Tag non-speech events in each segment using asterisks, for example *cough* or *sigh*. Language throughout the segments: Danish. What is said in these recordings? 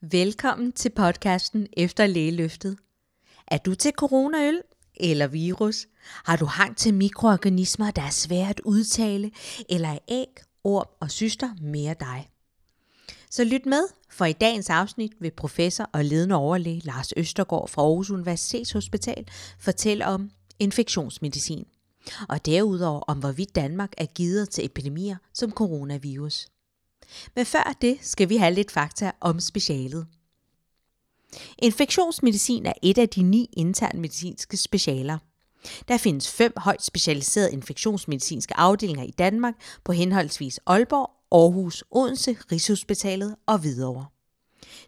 Velkommen til podcasten Efter Lægeløftet. Er du til coronaøl eller virus? Har du hang til mikroorganismer, der er svære at udtale, eller er æg, orm og syster mere dig? Så lyt med, for i dagens afsnit vil professor og ledende overlæge Lars Østergaard fra Aarhus Universitetshospital fortælle om infektionsmedicin, og derudover om hvorvidt Danmark er givet til epidemier som coronavirus. Men før det skal vi have lidt fakta om specialet. Infektionsmedicin er et af de ni internmedicinske specialer. Der findes fem højt specialiserede infektionsmedicinske afdelinger i Danmark på henholdsvis Aalborg, Aarhus, Odense, Rigshospitalet og Hvidovre.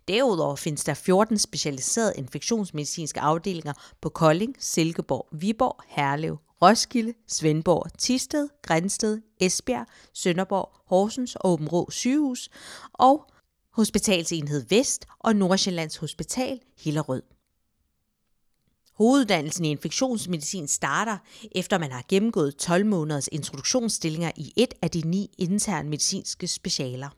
Derudover findes der 14 specialiserede infektionsmedicinske afdelinger på Kolding, Silkeborg, Viborg, Herlev, Roskilde, Svendborg, Tisted, Grænsted, Esbjerg, Sønderborg, Horsens og Åbenrå sygehus og Hospitalsenhed Vest og Nordsjællands Hospital Hillerød. Hoveduddannelsen i infektionsmedicin starter, efter man har gennemgået 12 måneders introduktionsstillinger i et af de ni interne medicinske specialer.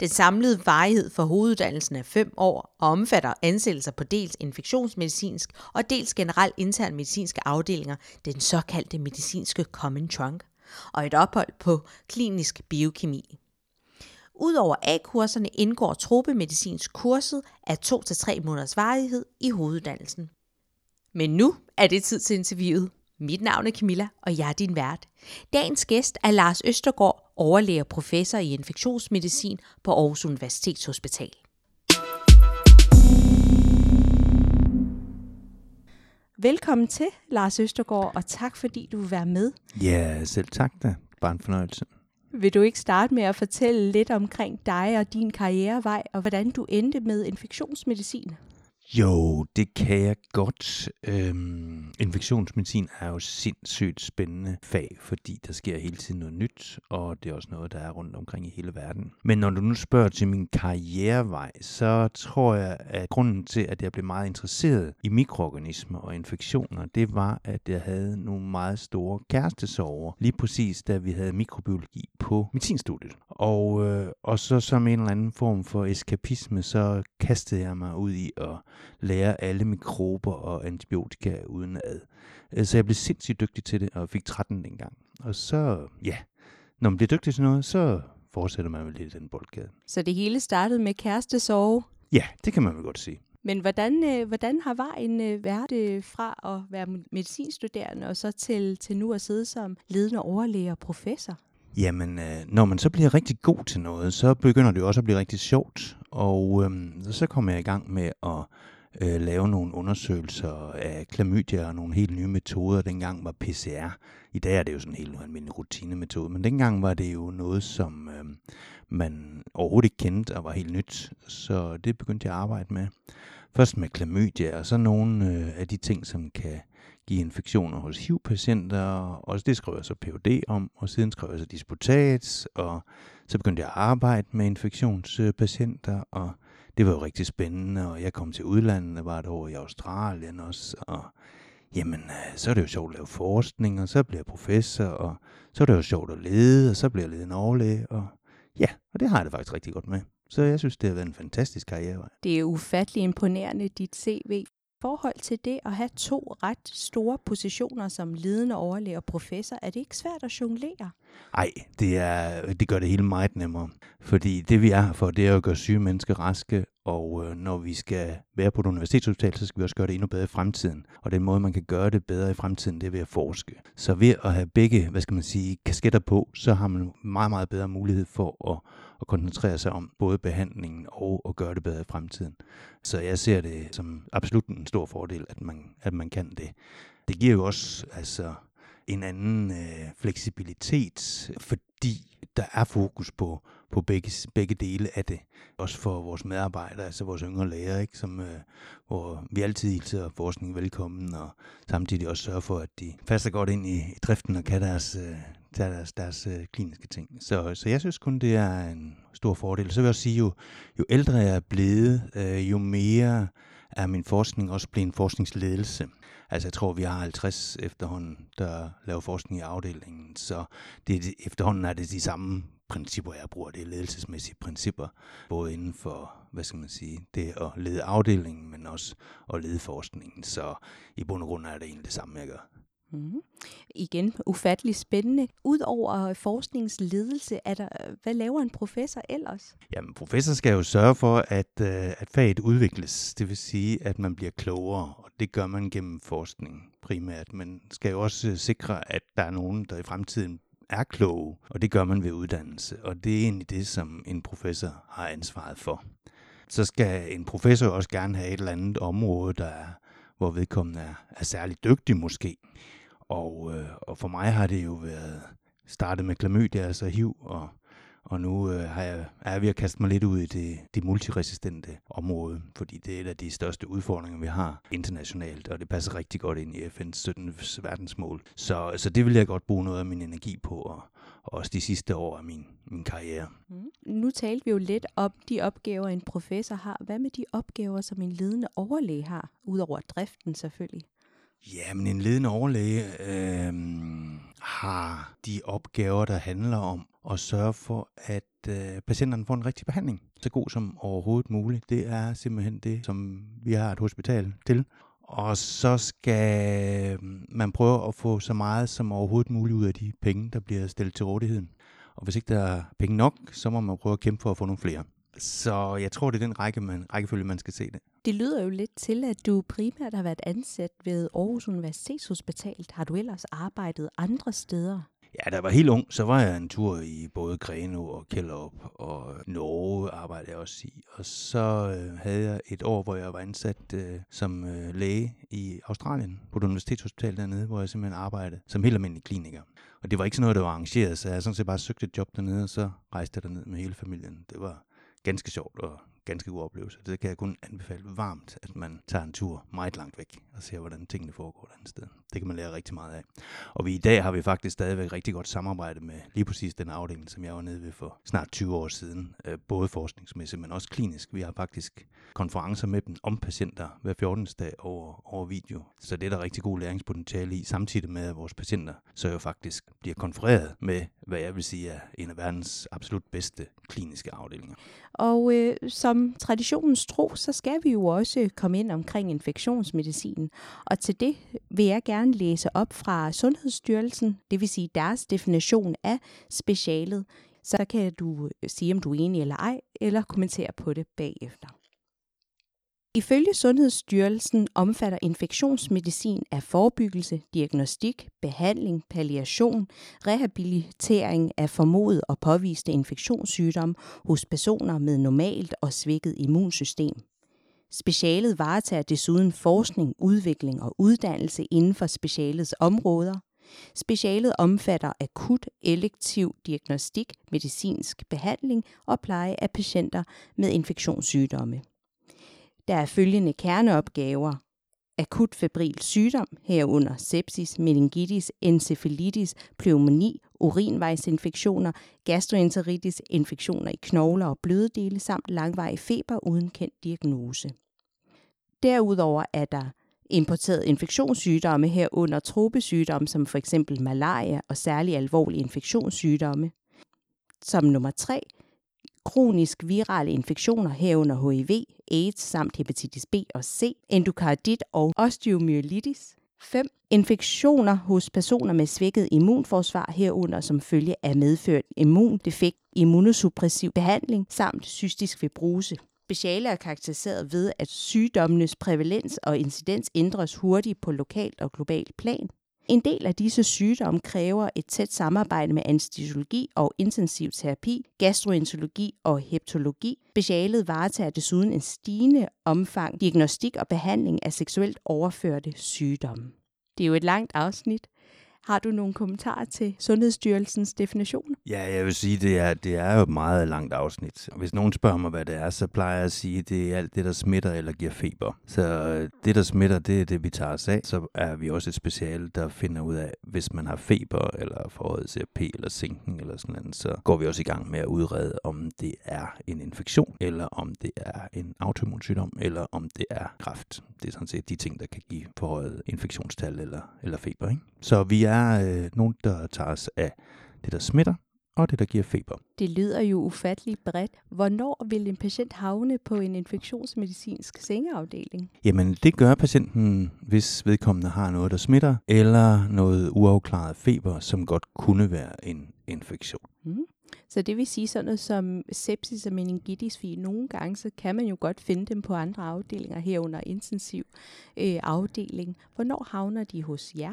Den samlede varighed for hoveduddannelsen er 5 år og omfatter ansættelser på dels infektionsmedicinsk og dels generelt intern medicinske afdelinger, den såkaldte medicinske common trunk, og et ophold på klinisk biokemi. Udover A-kurserne indgår tropemedicinsk kurset af 2-3 måneders varighed i hoveduddannelsen. Men nu er det tid til interviewet. Mit navn er Camilla, og jeg er din vært. Dagens gæst er Lars Østergaard, overlæge og professor i infektionsmedicin på Aarhus Universitetshospital. Velkommen til, Lars Østergaard, og tak fordi du vil være med. Ja, selv tak da. Bare en fornøjelse. Vil du ikke starte med at fortælle lidt omkring dig og din karrierevej, og hvordan du endte med infektionsmedicin? Jo, det kan jeg godt. Øhm, infektionsmedicin er jo sindssygt spændende fag, fordi der sker hele tiden noget nyt, og det er også noget, der er rundt omkring i hele verden. Men når du nu spørger til min karrierevej, så tror jeg, at grunden til, at jeg blev meget interesseret i mikroorganismer og infektioner, det var, at jeg havde nogle meget store kærestesover, lige præcis da vi havde mikrobiologi på medicinstudiet. Og, øh, og så som en eller anden form for eskapisme, så kastede jeg mig ud i at lære alle mikrober og antibiotika uden ad. Øh, så jeg blev sindssygt dygtig til det, og fik 13 dengang. Og så, ja, når man bliver dygtig til noget, så fortsætter man vel lidt i den boldgade. Så det hele startede med kærestesove? Ja, det kan man vel godt sige. Men hvordan, øh, hvordan har vejen øh, været øh, fra at være medicinstuderende og så til, til nu at sidde som ledende overlæge og professor? Jamen, øh, når man så bliver rigtig god til noget, så begynder det jo også at blive rigtig sjovt. Og øh, så kom jeg i gang med at øh, lave nogle undersøgelser af klamydia og nogle helt nye metoder. Dengang var PCR. I dag er det jo sådan en helt almindelig rutinemetode, men dengang var det jo noget, som øh, man overhovedet ikke kendte og var helt nyt. Så det begyndte jeg at arbejde med. Først med klamydia, og så nogle øh, af de ting, som kan give infektioner hos HIV-patienter, og det skrev jeg så Ph.D. om, og siden skrev jeg så disputats, og så begyndte jeg at arbejde med infektionspatienter, og det var jo rigtig spændende, og jeg kom til udlandet, var et år i Australien også, og jamen, øh, så er det jo sjovt at lave forskning, og så bliver jeg professor, og så er det jo sjovt at lede, og så bliver jeg ledende overlæge, og ja, og det har jeg det faktisk rigtig godt med. Så jeg synes, det har været en fantastisk karriere. Det er ufattelig imponerende, dit CV forhold til det at have to ret store positioner som ledende overlæge og professor, er det ikke svært at jonglere? Nej, det, er, det gør det hele meget nemmere. Fordi det vi er her for, det er at gøre syge mennesker raske, og øh, når vi skal være på et universitetshospital, så skal vi også gøre det endnu bedre i fremtiden. Og den måde, man kan gøre det bedre i fremtiden, det er ved at forske. Så ved at have begge, hvad skal man sige, kasketter på, så har man meget, meget bedre mulighed for at, at koncentrere sig om både behandlingen og at gøre det bedre i fremtiden. Så jeg ser det som absolut en stor fordel, at man, at man kan det. Det giver jo også altså, en anden øh, fleksibilitet, fordi der er fokus på, på begge, begge dele af det. Også for vores medarbejdere, altså vores yngre læger, ikke? Som, øh, hvor vi altid hilser forskning velkommen, og samtidig også sørger for, at de passer godt ind i, i driften og kan deres, øh, deres, deres øh, kliniske ting. Så, så jeg synes kun, det er en stor fordel. Så vil jeg også sige, jo, jo ældre jeg er blevet, øh, jo mere er min forskning også blevet en forskningsledelse. Altså jeg tror, vi har 50 efterhånden, der laver forskning i afdelingen, så det, efterhånden er det de samme principper, jeg bruger. Det er ledelsesmæssige principper, både inden for, hvad skal man sige, det at lede afdelingen, men også at lede forskningen. Så i bund og grund er det egentlig det samme, jeg gør. Mm. Igen, ufattelig spændende. Udover forskningsledelse, er der, hvad laver en professor ellers? Jamen, professor skal jo sørge for, at, øh, at faget udvikles. Det vil sige, at man bliver klogere, og det gør man gennem forskning primært. Men skal jo også øh, sikre, at der er nogen, der i fremtiden er kloge, og det gør man ved uddannelse. Og det er egentlig det, som en professor har ansvaret for. Så skal en professor også gerne have et eller andet område, der er, hvor vedkommende er, er særlig dygtig måske. Og, øh, og for mig har det jo været startet med klamydia, altså HIV, og, og nu øh, har jeg, er jeg ved at kaste mig lidt ud i det, det multiresistente område, fordi det er et af de største udfordringer, vi har internationalt, og det passer rigtig godt ind i FN's 17. verdensmål. Så, så det vil jeg godt bruge noget af min energi på, og, og også de sidste år af min, min karriere. Mm. Nu talte vi jo lidt om de opgaver, en professor har. Hvad med de opgaver, som en ledende overlæge har, udover driften selvfølgelig? Ja, men en ledende overlæge øh, har de opgaver, der handler om at sørge for, at øh, patienterne får en rigtig behandling. Så god som overhovedet muligt. Det er simpelthen det, som vi har et hospital til. Og så skal øh, man prøve at få så meget som overhovedet muligt ud af de penge, der bliver stillet til rådigheden. Og hvis ikke der er penge nok, så må man prøve at kæmpe for at få nogle flere. Så jeg tror, det er den række, man, rækkefølge, man skal se det. Det lyder jo lidt til, at du primært har været ansat ved Aarhus Universitetshospital. Har du ellers arbejdet andre steder? Ja, da jeg var helt ung, så var jeg en tur i både Greno og Kjellup, og Norge arbejdede jeg også i. Og så øh, havde jeg et år, hvor jeg var ansat øh, som øh, læge i Australien, på et universitetshospital dernede, hvor jeg simpelthen arbejdede som helt almindelig kliniker. Og det var ikke sådan noget, der var arrangeret, så jeg sådan set bare søgte et job dernede, og så rejste jeg derned med hele familien. Det var ganske sjovt og ganske god oplevelse. Det kan jeg kun anbefale varmt, at man tager en tur meget langt væk og ser, hvordan tingene foregår et andet sted. Det kan man lære rigtig meget af. Og vi i dag har vi faktisk stadigvæk rigtig godt samarbejde med lige præcis den afdeling, som jeg var nede ved for snart 20 år siden. Øh, både forskningsmæssigt, men også klinisk. Vi har faktisk konferencer med dem om patienter hver 14. dag over, over video. Så det er der rigtig god læringspotentiale i, samtidig med at vores patienter så jo faktisk bliver konfereret med, hvad jeg vil sige er en af verdens absolut bedste kliniske afdelinger. Og øh, som traditionens tro, så skal vi jo også komme ind omkring infektionsmedicin. Og til det vil jeg gerne læse op fra Sundhedsstyrelsen, det vil sige deres definition af specialet. Så kan du øh, sige, om du er enig eller ej, eller kommentere på det bagefter. Ifølge Sundhedsstyrelsen omfatter infektionsmedicin af forebyggelse, diagnostik, behandling, palliation, rehabilitering af formodet og påviste infektionssygdomme hos personer med normalt og svækket immunsystem. Specialet varetager desuden forskning, udvikling og uddannelse inden for specialets områder. Specialet omfatter akut elektiv diagnostik, medicinsk behandling og pleje af patienter med infektionssygdomme. Der er følgende kerneopgaver. Akut febril sygdom, herunder sepsis, meningitis, encefalitis, pneumoni, urinvejsinfektioner, gastroenteritis, infektioner i knogler og bløddele samt langvarig feber uden kendt diagnose. Derudover er der importeret infektionssygdomme herunder tropesygdomme som for eksempel malaria og særlig alvorlige infektionssygdomme. Som nummer 3 kronisk virale infektioner herunder HIV, AIDS samt hepatitis B og C, endokardit og osteomyelitis. 5. Infektioner hos personer med svækket immunforsvar herunder som følge af medført immundefekt, immunosuppressiv behandling samt cystisk fibrose. Speciale er karakteriseret ved, at sygdommenes prævalens og incidens ændres hurtigt på lokalt og globalt plan. En del af disse sygdomme kræver et tæt samarbejde med anestesiologi og intensiv terapi, gastroenterologi og heptologi. Specialet varetager desuden en stigende omfang diagnostik og behandling af seksuelt overførte sygdomme. Det er jo et langt afsnit, har du nogle kommentarer til Sundhedsstyrelsens definition? Ja, jeg vil sige, det er, det er jo et meget langt afsnit. Hvis nogen spørger mig, hvad det er, så plejer jeg at sige, at det er alt det, der smitter eller giver feber. Så øh, det, der smitter, det er det, vi tager os af. Så er vi også et speciale, der finder ud af, hvis man har feber eller forhøjet CRP eller sinken eller sådan noget, så går vi også i gang med at udrede, om det er en infektion, eller om det er en autoimmun sygdom, eller om det er kræft. Det er sådan set de ting, der kan give forhøjet infektionstal eller, eller feber. Ikke? Så vi er øh, nogen, der tager os af det, der smitter, og det, der giver feber. Det lyder jo ufatteligt bredt. Hvornår vil en patient havne på en infektionsmedicinsk sengeafdeling? Jamen, det gør patienten, hvis vedkommende har noget, der smitter, eller noget uafklaret feber, som godt kunne være en infektion. Mm. Så det vil sige sådan noget som sepsis og meningitis, fordi nogle gange så kan man jo godt finde dem på andre afdelinger herunder intensiv øh, afdeling. Hvornår havner de hos jer?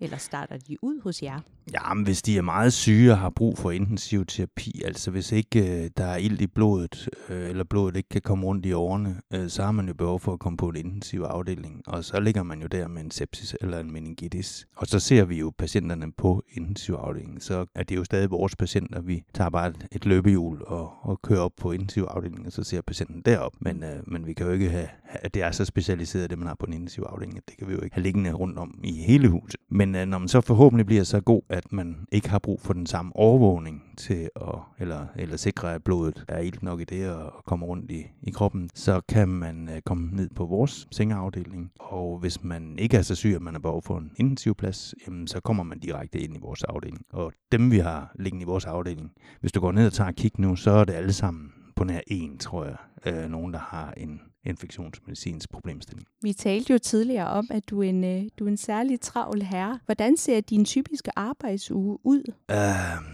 Eller starter de ud hos jer? Ja, men hvis de er meget syge og har brug for intensiv terapi, altså hvis ikke øh, der er ild i blodet, øh, eller blodet ikke kan komme rundt i årene, øh, så har man jo behov for at komme på en intensiv afdeling, og så ligger man jo der med en sepsis eller en meningitis. Og så ser vi jo patienterne på intensiv afdelingen, så er det jo stadig vores patienter. Vi tager bare et, løbehjul og, og kører op på intensivafdelingen, og så ser patienten derop. Men, øh, men vi kan jo ikke have, at det er så specialiseret, det man har på en intensiv afdeling, at det kan vi jo ikke have liggende rundt om i hele huset. Men øh, når man så forhåbentlig bliver så god, at man ikke har brug for den samme overvågning til at, eller, eller sikre, at blodet er ilt nok i det og, og kommer rundt i, i kroppen, så kan man øh, komme ned på vores sengeafdeling. Og hvis man ikke er så syg, at man har behov for en intensivplads, jamen, så kommer man direkte ind i vores afdeling. Og dem, vi har liggende i vores afdeling, hvis du går ned og tager et kig nu, så er det alle sammen på nær en, tror jeg, øh, nogen, der har en infektionsmedicinsk problemstilling. Vi talte jo tidligere om, at du er en, øh, du er en særlig travl herre. Hvordan ser din typiske arbejdsuge ud? Uh,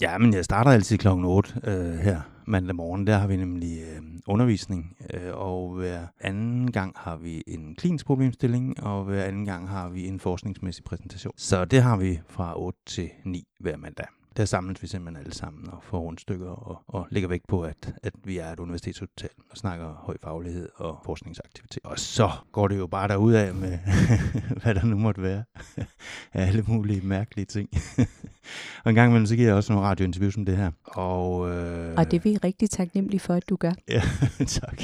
ja, men jeg starter altid kl. 8 uh, her mandag morgen. Der har vi nemlig uh, undervisning, uh, og hver anden gang har vi en klinisk problemstilling, og hver anden gang har vi en forskningsmæssig præsentation. Så det har vi fra 8 til 9 hver mandag der samles vi simpelthen alle sammen og får rundstykker og, og lægger vægt på, at, at vi er et universitetshotel og snakker høj faglighed og forskningsaktivitet. Og så går det jo bare derud af med, *laughs* hvad der nu måtte være *laughs* af alle mulige mærkelige ting. *laughs* og en gang imellem, så giver jeg også nogle radiointerviews om det her. Og, øh, og det er vi rigtig taknemmelige for, at du gør. ja, tak.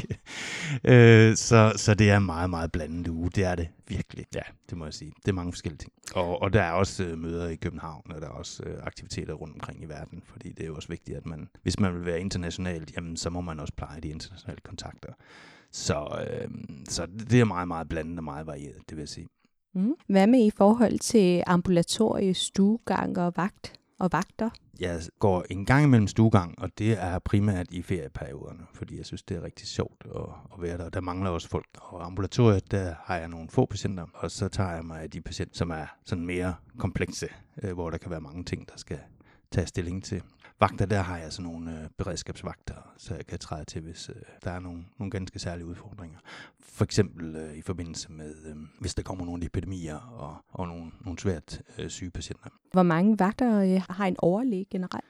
Øh, så, så det er meget, meget blandet uge. Det er det virkelig. Ja, det må jeg sige. Det er mange forskellige ting. Og, og der er også øh, møder i København, og der er også øh, aktiviteter rundt omkring i verden, fordi det er jo også vigtigt, at man, hvis man vil være internationalt, jamen, så må man også pleje de internationale kontakter. Så, øh, så det er meget, meget blandet og meget varieret, det vil jeg sige. Mm. Hvad med i forhold til ambulatorie, stuegang og vagt og vagter? Jeg går en gang imellem stuegang, og det er primært i ferieperioderne, fordi jeg synes, det er rigtig sjovt at, at være der. Der mangler også folk. Og ambulatoriet, der har jeg nogle få patienter, og så tager jeg mig af de patienter, som er sådan mere komplekse, øh, hvor der kan være mange ting, der skal tage stilling til vagter, der har jeg sådan nogle øh, beredskabsvagter, så jeg kan træde til, hvis øh, der er nogle, nogle ganske særlige udfordringer. For eksempel øh, i forbindelse med, øh, hvis der kommer nogle epidemier og, og nogle, nogle svært øh, syge patienter. Hvor mange vagter øh, har en overlæge generelt?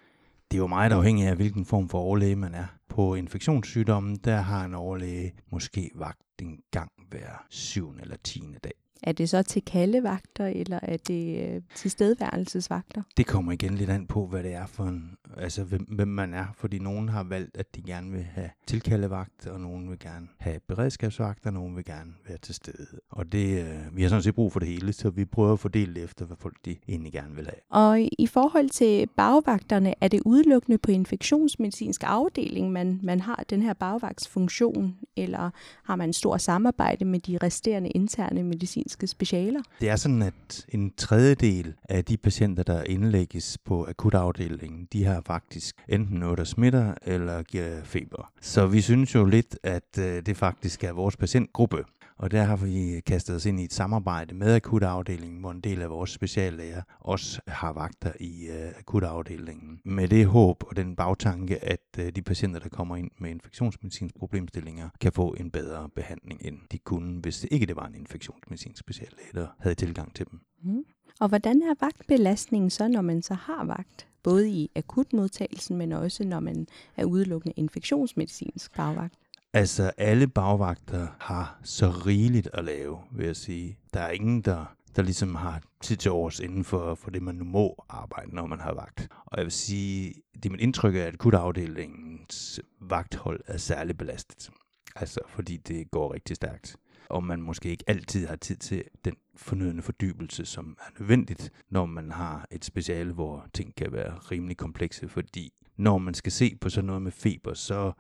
Det er jo meget afhængigt af, hvilken form for overlæge man er. På infektionssygdommen, der har en overlæge måske vagt en gang hver syvende eller tiende dag. Er det så til kaldevagter, eller er det øh, til stedværelsesvagter? Det kommer igen lidt an på, hvad det er for en, altså hvem, hvem man er, fordi nogen har valgt, at de gerne vil have tilkaldevagt, og nogen vil gerne have beredskabsvagt, og nogen vil gerne være til stede. Og det, øh, vi har sådan set brug for det hele, så vi prøver at fordele det efter, hvad folk de egentlig gerne vil have. Og i forhold til bagvagterne, er det udelukkende på infektionsmedicinsk afdeling, man, man har den her bagvagtsfunktion, eller har man stor samarbejde med de resterende interne medicinske specialer? Det er sådan, at en tredjedel af de patienter, der indlægges på akutafdelingen, de har faktisk enten noget, der smitter eller giver feber. Så vi synes jo lidt, at øh, det faktisk er vores patientgruppe, og der har vi kastet os ind i et samarbejde med akutafdelingen, hvor en del af vores speciallæger også har vagter i øh, akutafdelingen. Med det håb og den bagtanke, at øh, de patienter, der kommer ind med infektionsmedicinske problemstillinger, kan få en bedre behandling, end de kunne, hvis det ikke det var en infektionsmedicinsk speciallæge, der havde tilgang til dem. Mm. Og hvordan er vagtbelastningen så, når man så har vagt? Både i akutmodtagelsen, men også når man er udelukkende infektionsmedicinsk bagvagt? Altså, alle bagvagter har så rigeligt at lave, vil jeg sige. Der er ingen, der, der ligesom har tid til års inden for, for det, man nu må arbejde, når man har vagt. Og jeg vil sige, det er mit indtryk af, at akutafdelingens vagthold er særligt belastet. Altså, fordi det går rigtig stærkt. Og man måske ikke altid har tid til den fornødende fordybelse, som er nødvendigt, når man har et speciale, hvor ting kan være rimelig komplekse. Fordi når man skal se på sådan noget med feber, så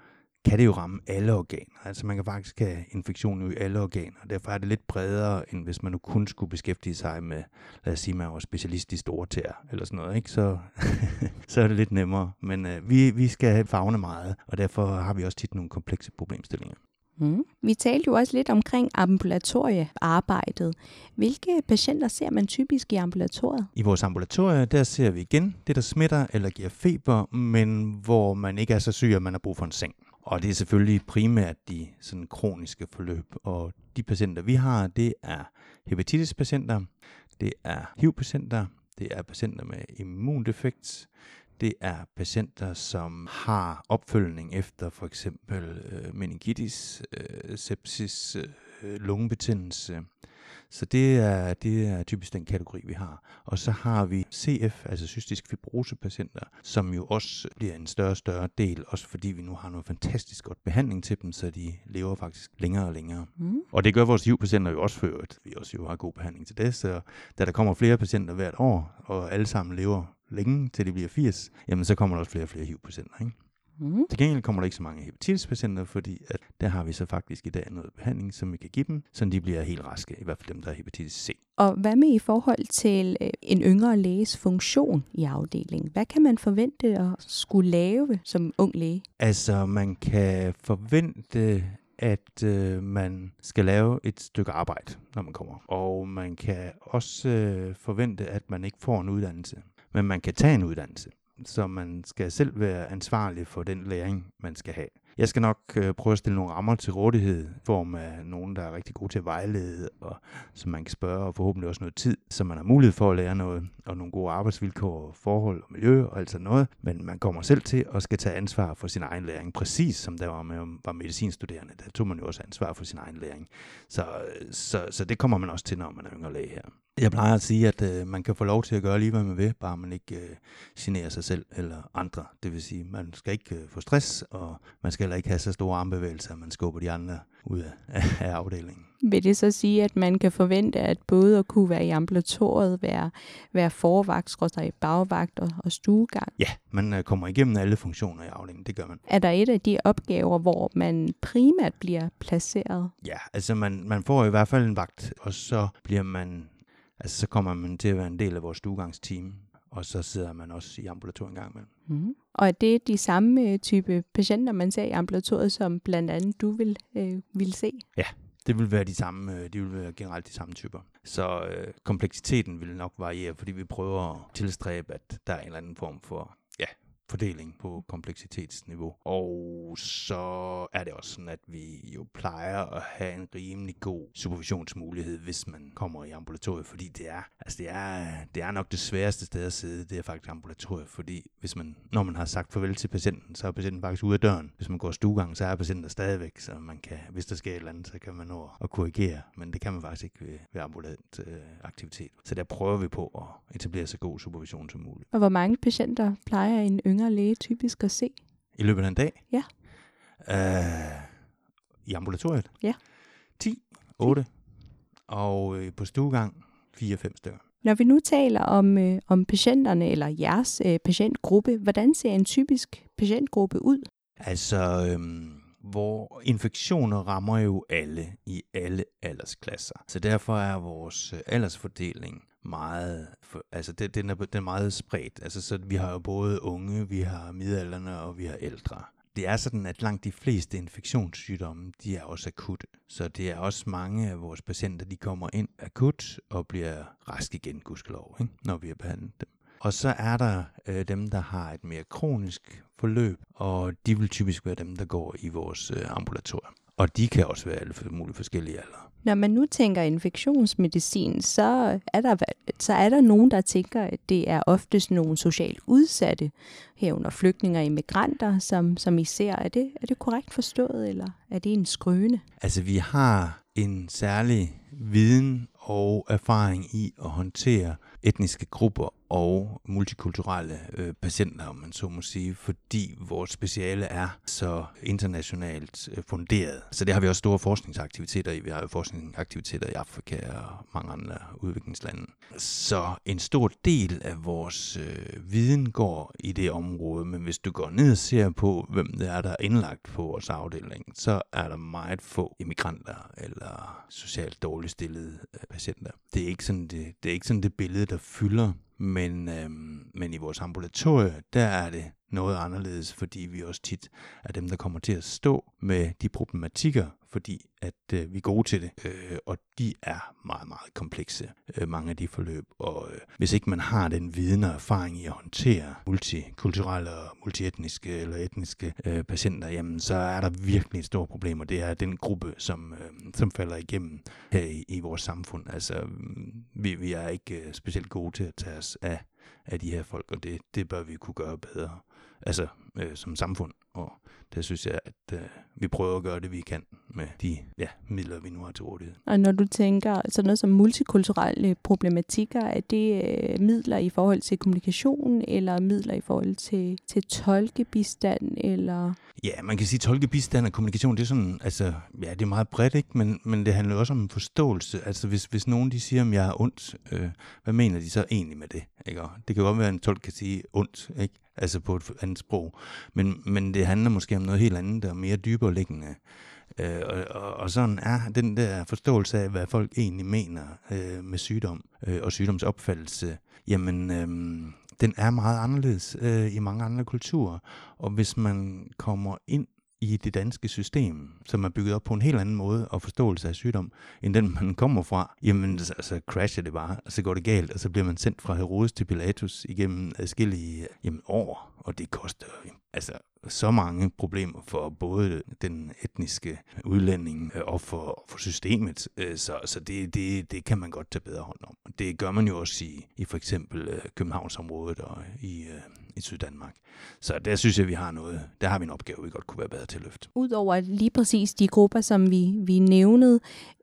kan det jo ramme alle organer. Altså man kan faktisk have infektion i alle organer. Derfor er det lidt bredere, end hvis man nu kun skulle beskæftige sig med, lad os sige, man var specialist i store tæer, eller sådan noget, ikke? Så, *laughs* så er det lidt nemmere. Men øh, vi, vi skal fagne meget, og derfor har vi også tit nogle komplekse problemstillinger. Mm. Vi talte jo også lidt omkring ambulatoriearbejdet. Hvilke patienter ser man typisk i ambulatoriet? I vores ambulatorie, der ser vi igen det, der smitter eller giver feber, men hvor man ikke er så syg, at man har brug for en seng. Og det er selvfølgelig primært de sådan kroniske forløb. Og de patienter, vi har, det er hepatitis-patienter, det er HIV-patienter, det er patienter med immundefekt, det er patienter, som har opfølgning efter for eksempel øh, meningitis, øh, sepsis, øh, lungebetændelse. Så det er, det er typisk den kategori, vi har. Og så har vi CF, altså cystisk fibrosepatienter, som jo også bliver en større og større del, også fordi vi nu har noget fantastisk godt behandling til dem, så de lever faktisk længere og længere. Mm. Og det gør vores HIV-patienter jo også før, at vi også jo har god behandling til det. Så da der kommer flere patienter hvert år, og alle sammen lever længe, til de bliver 80, jamen så kommer der også flere og flere HIV-patienter. Ikke? Mm. Til gengæld kommer der ikke så mange hepatitis-patienter, fordi at der har vi så faktisk i dag noget behandling, som vi kan give dem, så de bliver helt raske, i hvert fald dem, der har hepatitis C. Og hvad med i forhold til øh, en yngre læges funktion i afdelingen? Hvad kan man forvente at skulle lave som ung læge? Altså, man kan forvente at øh, man skal lave et stykke arbejde, når man kommer. Og man kan også øh, forvente, at man ikke får en uddannelse men man kan tage en uddannelse. Så man skal selv være ansvarlig for den læring, man skal have. Jeg skal nok øh, prøve at stille nogle rammer til rådighed, i form af nogen, der er rigtig gode til at vejlede, og som man kan spørge, og forhåbentlig også noget tid, så man har mulighed for at lære noget, og nogle gode arbejdsvilkår, forhold og miljø og alt sådan noget. Men man kommer selv til at skal tage ansvar for sin egen læring, præcis som der var med var medicinstuderende. Der tog man jo også ansvar for sin egen læring. Så, øh, så, så det kommer man også til, når man er yngre læge her. Jeg plejer at sige, at øh, man kan få lov til at gøre lige, hvad man vil, bare man ikke øh, generer sig selv eller andre. Det vil sige, man skal ikke øh, få stress, og man skal heller ikke have så store armbevægelser, at man skubber de andre ud af, *laughs* af afdelingen. Vil det så sige, at man kan forvente, at både at kunne være i ambulatoriet, være, være forvagt, i bagvagt og, og stuegang? Ja, man øh, kommer igennem alle funktioner i afdelingen, det gør man. Er der et af de opgaver, hvor man primært bliver placeret? Ja, altså man, man får i hvert fald en vagt, og så bliver man Altså, så kommer man til at være en del af vores stuegangsteam, og så sidder man også i ambulatoriet en gang imellem. Mm. Og er det de samme øh, type patienter, man ser i ambulatoriet, som blandt andet du vil, øh, vil se? Ja, det vil være de samme, øh, det vil være generelt de samme typer. Så øh, kompleksiteten vil nok variere, fordi vi prøver at tilstræbe, at der er en eller anden form for fordeling på kompleksitetsniveau. Og så er det også sådan, at vi jo plejer at have en rimelig god supervisionsmulighed, hvis man kommer i ambulatoriet, fordi det er, altså det er, det er nok det sværeste sted at sidde, det er faktisk ambulatoriet, fordi hvis man, når man har sagt farvel til patienten, så er patienten faktisk ude af døren. Hvis man går stuegang, så er patienten der stadigvæk, så man kan, hvis der sker et eller andet, så kan man nå at korrigere, men det kan man faktisk ikke ved, ved ambulant øh, aktivitet. Så der prøver vi på at etablere så god supervision som muligt. Og hvor mange patienter plejer en yngre yngre læge typisk at se? I løbet af en dag? Ja. Uh, I ambulatoriet? Ja. 10, 8, 10. og øh, på stuegang 4-5 stykker. Når vi nu taler om, øh, om patienterne eller jeres øh, patientgruppe, hvordan ser en typisk patientgruppe ud? Altså, øhm, hvor infektioner rammer jo alle i alle aldersklasser. Så derfor er vores øh, aldersfordeling meget, for, altså det, den, er, den er meget spredt. Altså så vi har jo både unge, vi har midalderne og vi har ældre. Det er sådan, at langt de fleste infektionssygdomme, de er også akutte. Så det er også mange af vores patienter, de kommer ind akut og bliver raske igen, gudskelov, ikke? når vi har behandlet dem. Og så er der øh, dem, der har et mere kronisk forløb, og de vil typisk være dem, der går i vores øh, ambulatorium. Og de kan også være alle mulige forskellige aldre. Når man nu tænker infektionsmedicin, så er der, så er der nogen, der tænker, at det er oftest nogle socialt udsatte, herunder flygtninge og immigranter, som, som I ser. Er det, er det korrekt forstået, eller er det en skrøne? Altså, vi har en særlig viden og erfaring i at håndtere etniske grupper og multikulturelle øh, patienter, om man så må sige, fordi vores speciale er så internationalt øh, funderet. Så det har vi også store forskningsaktiviteter i. Vi har jo forskningsaktiviteter i Afrika og mange andre udviklingslande. Så en stor del af vores øh, viden går i det område, men hvis du går ned og ser på, hvem det er, der er indlagt på vores afdeling, så er der meget få immigranter eller socialt dårligt stillede øh, patienter. Det er ikke sådan det, det, er ikke sådan det billede, der fylder men, øh, men i vores ambulatorie, der er det noget anderledes, fordi vi også tit er dem, der kommer til at stå med de problematikker, fordi at øh, vi er gode til det, øh, og de er meget, meget komplekse, øh, mange af de forløb. Og øh, hvis ikke man har den viden og erfaring i at håndtere multikulturelle og multietniske eller etniske øh, patienter, jamen så er der virkelig et stort problem, og det er den gruppe, som, øh, som falder igennem her i, i vores samfund. Altså, mm, vi, vi er ikke øh, specielt gode til at tage os af, af de her folk, og det, det bør vi kunne gøre bedre altså øh, som samfund. Og der synes jeg, at øh, vi prøver at gøre det, vi kan med de ja, midler, vi nu har til rådighed. Og når du tænker sådan noget som multikulturelle problematikker, er det øh, midler i forhold til kommunikation, eller midler i forhold til, til tolkebistand, eller... Ja, man kan sige, at tolkebistand og kommunikation, det er sådan, altså, ja, det er meget bredt, ikke? Men, men det handler også om forståelse. Altså, hvis, hvis nogen de siger, at jeg er ondt, øh, hvad mener de så egentlig med det? Ikke? det kan godt være, at en tolk kan sige ondt, ikke? Altså på et andet sprog. Men, men det handler måske om noget helt andet og mere dybere liggende. Øh, og, og, og sådan er den der forståelse af, hvad folk egentlig mener øh, med sygdom øh, og sygdomsopfattelse, jamen øh, den er meget anderledes øh, i mange andre kulturer. Og hvis man kommer ind i det danske system, som er bygget op på en helt anden måde og forståelse af sygdom, end den man kommer fra, jamen altså, så altså, crasher det bare, og så går det galt, og så bliver man sendt fra Herodes til Pilatus igennem adskillige jamen, år, og det koster altså så mange problemer for både den etniske udlænding øh, og for, for systemet, øh, så, så det, det, det kan man godt tage bedre hånd om. Det gør man jo også i, i for eksempel øh, Københavnsområdet og i, i Syddanmark. Så der synes jeg, vi har noget, der har vi en opgave, vi godt kunne være bedre til at løfte. Udover lige præcis de grupper, som vi, vi nævnede,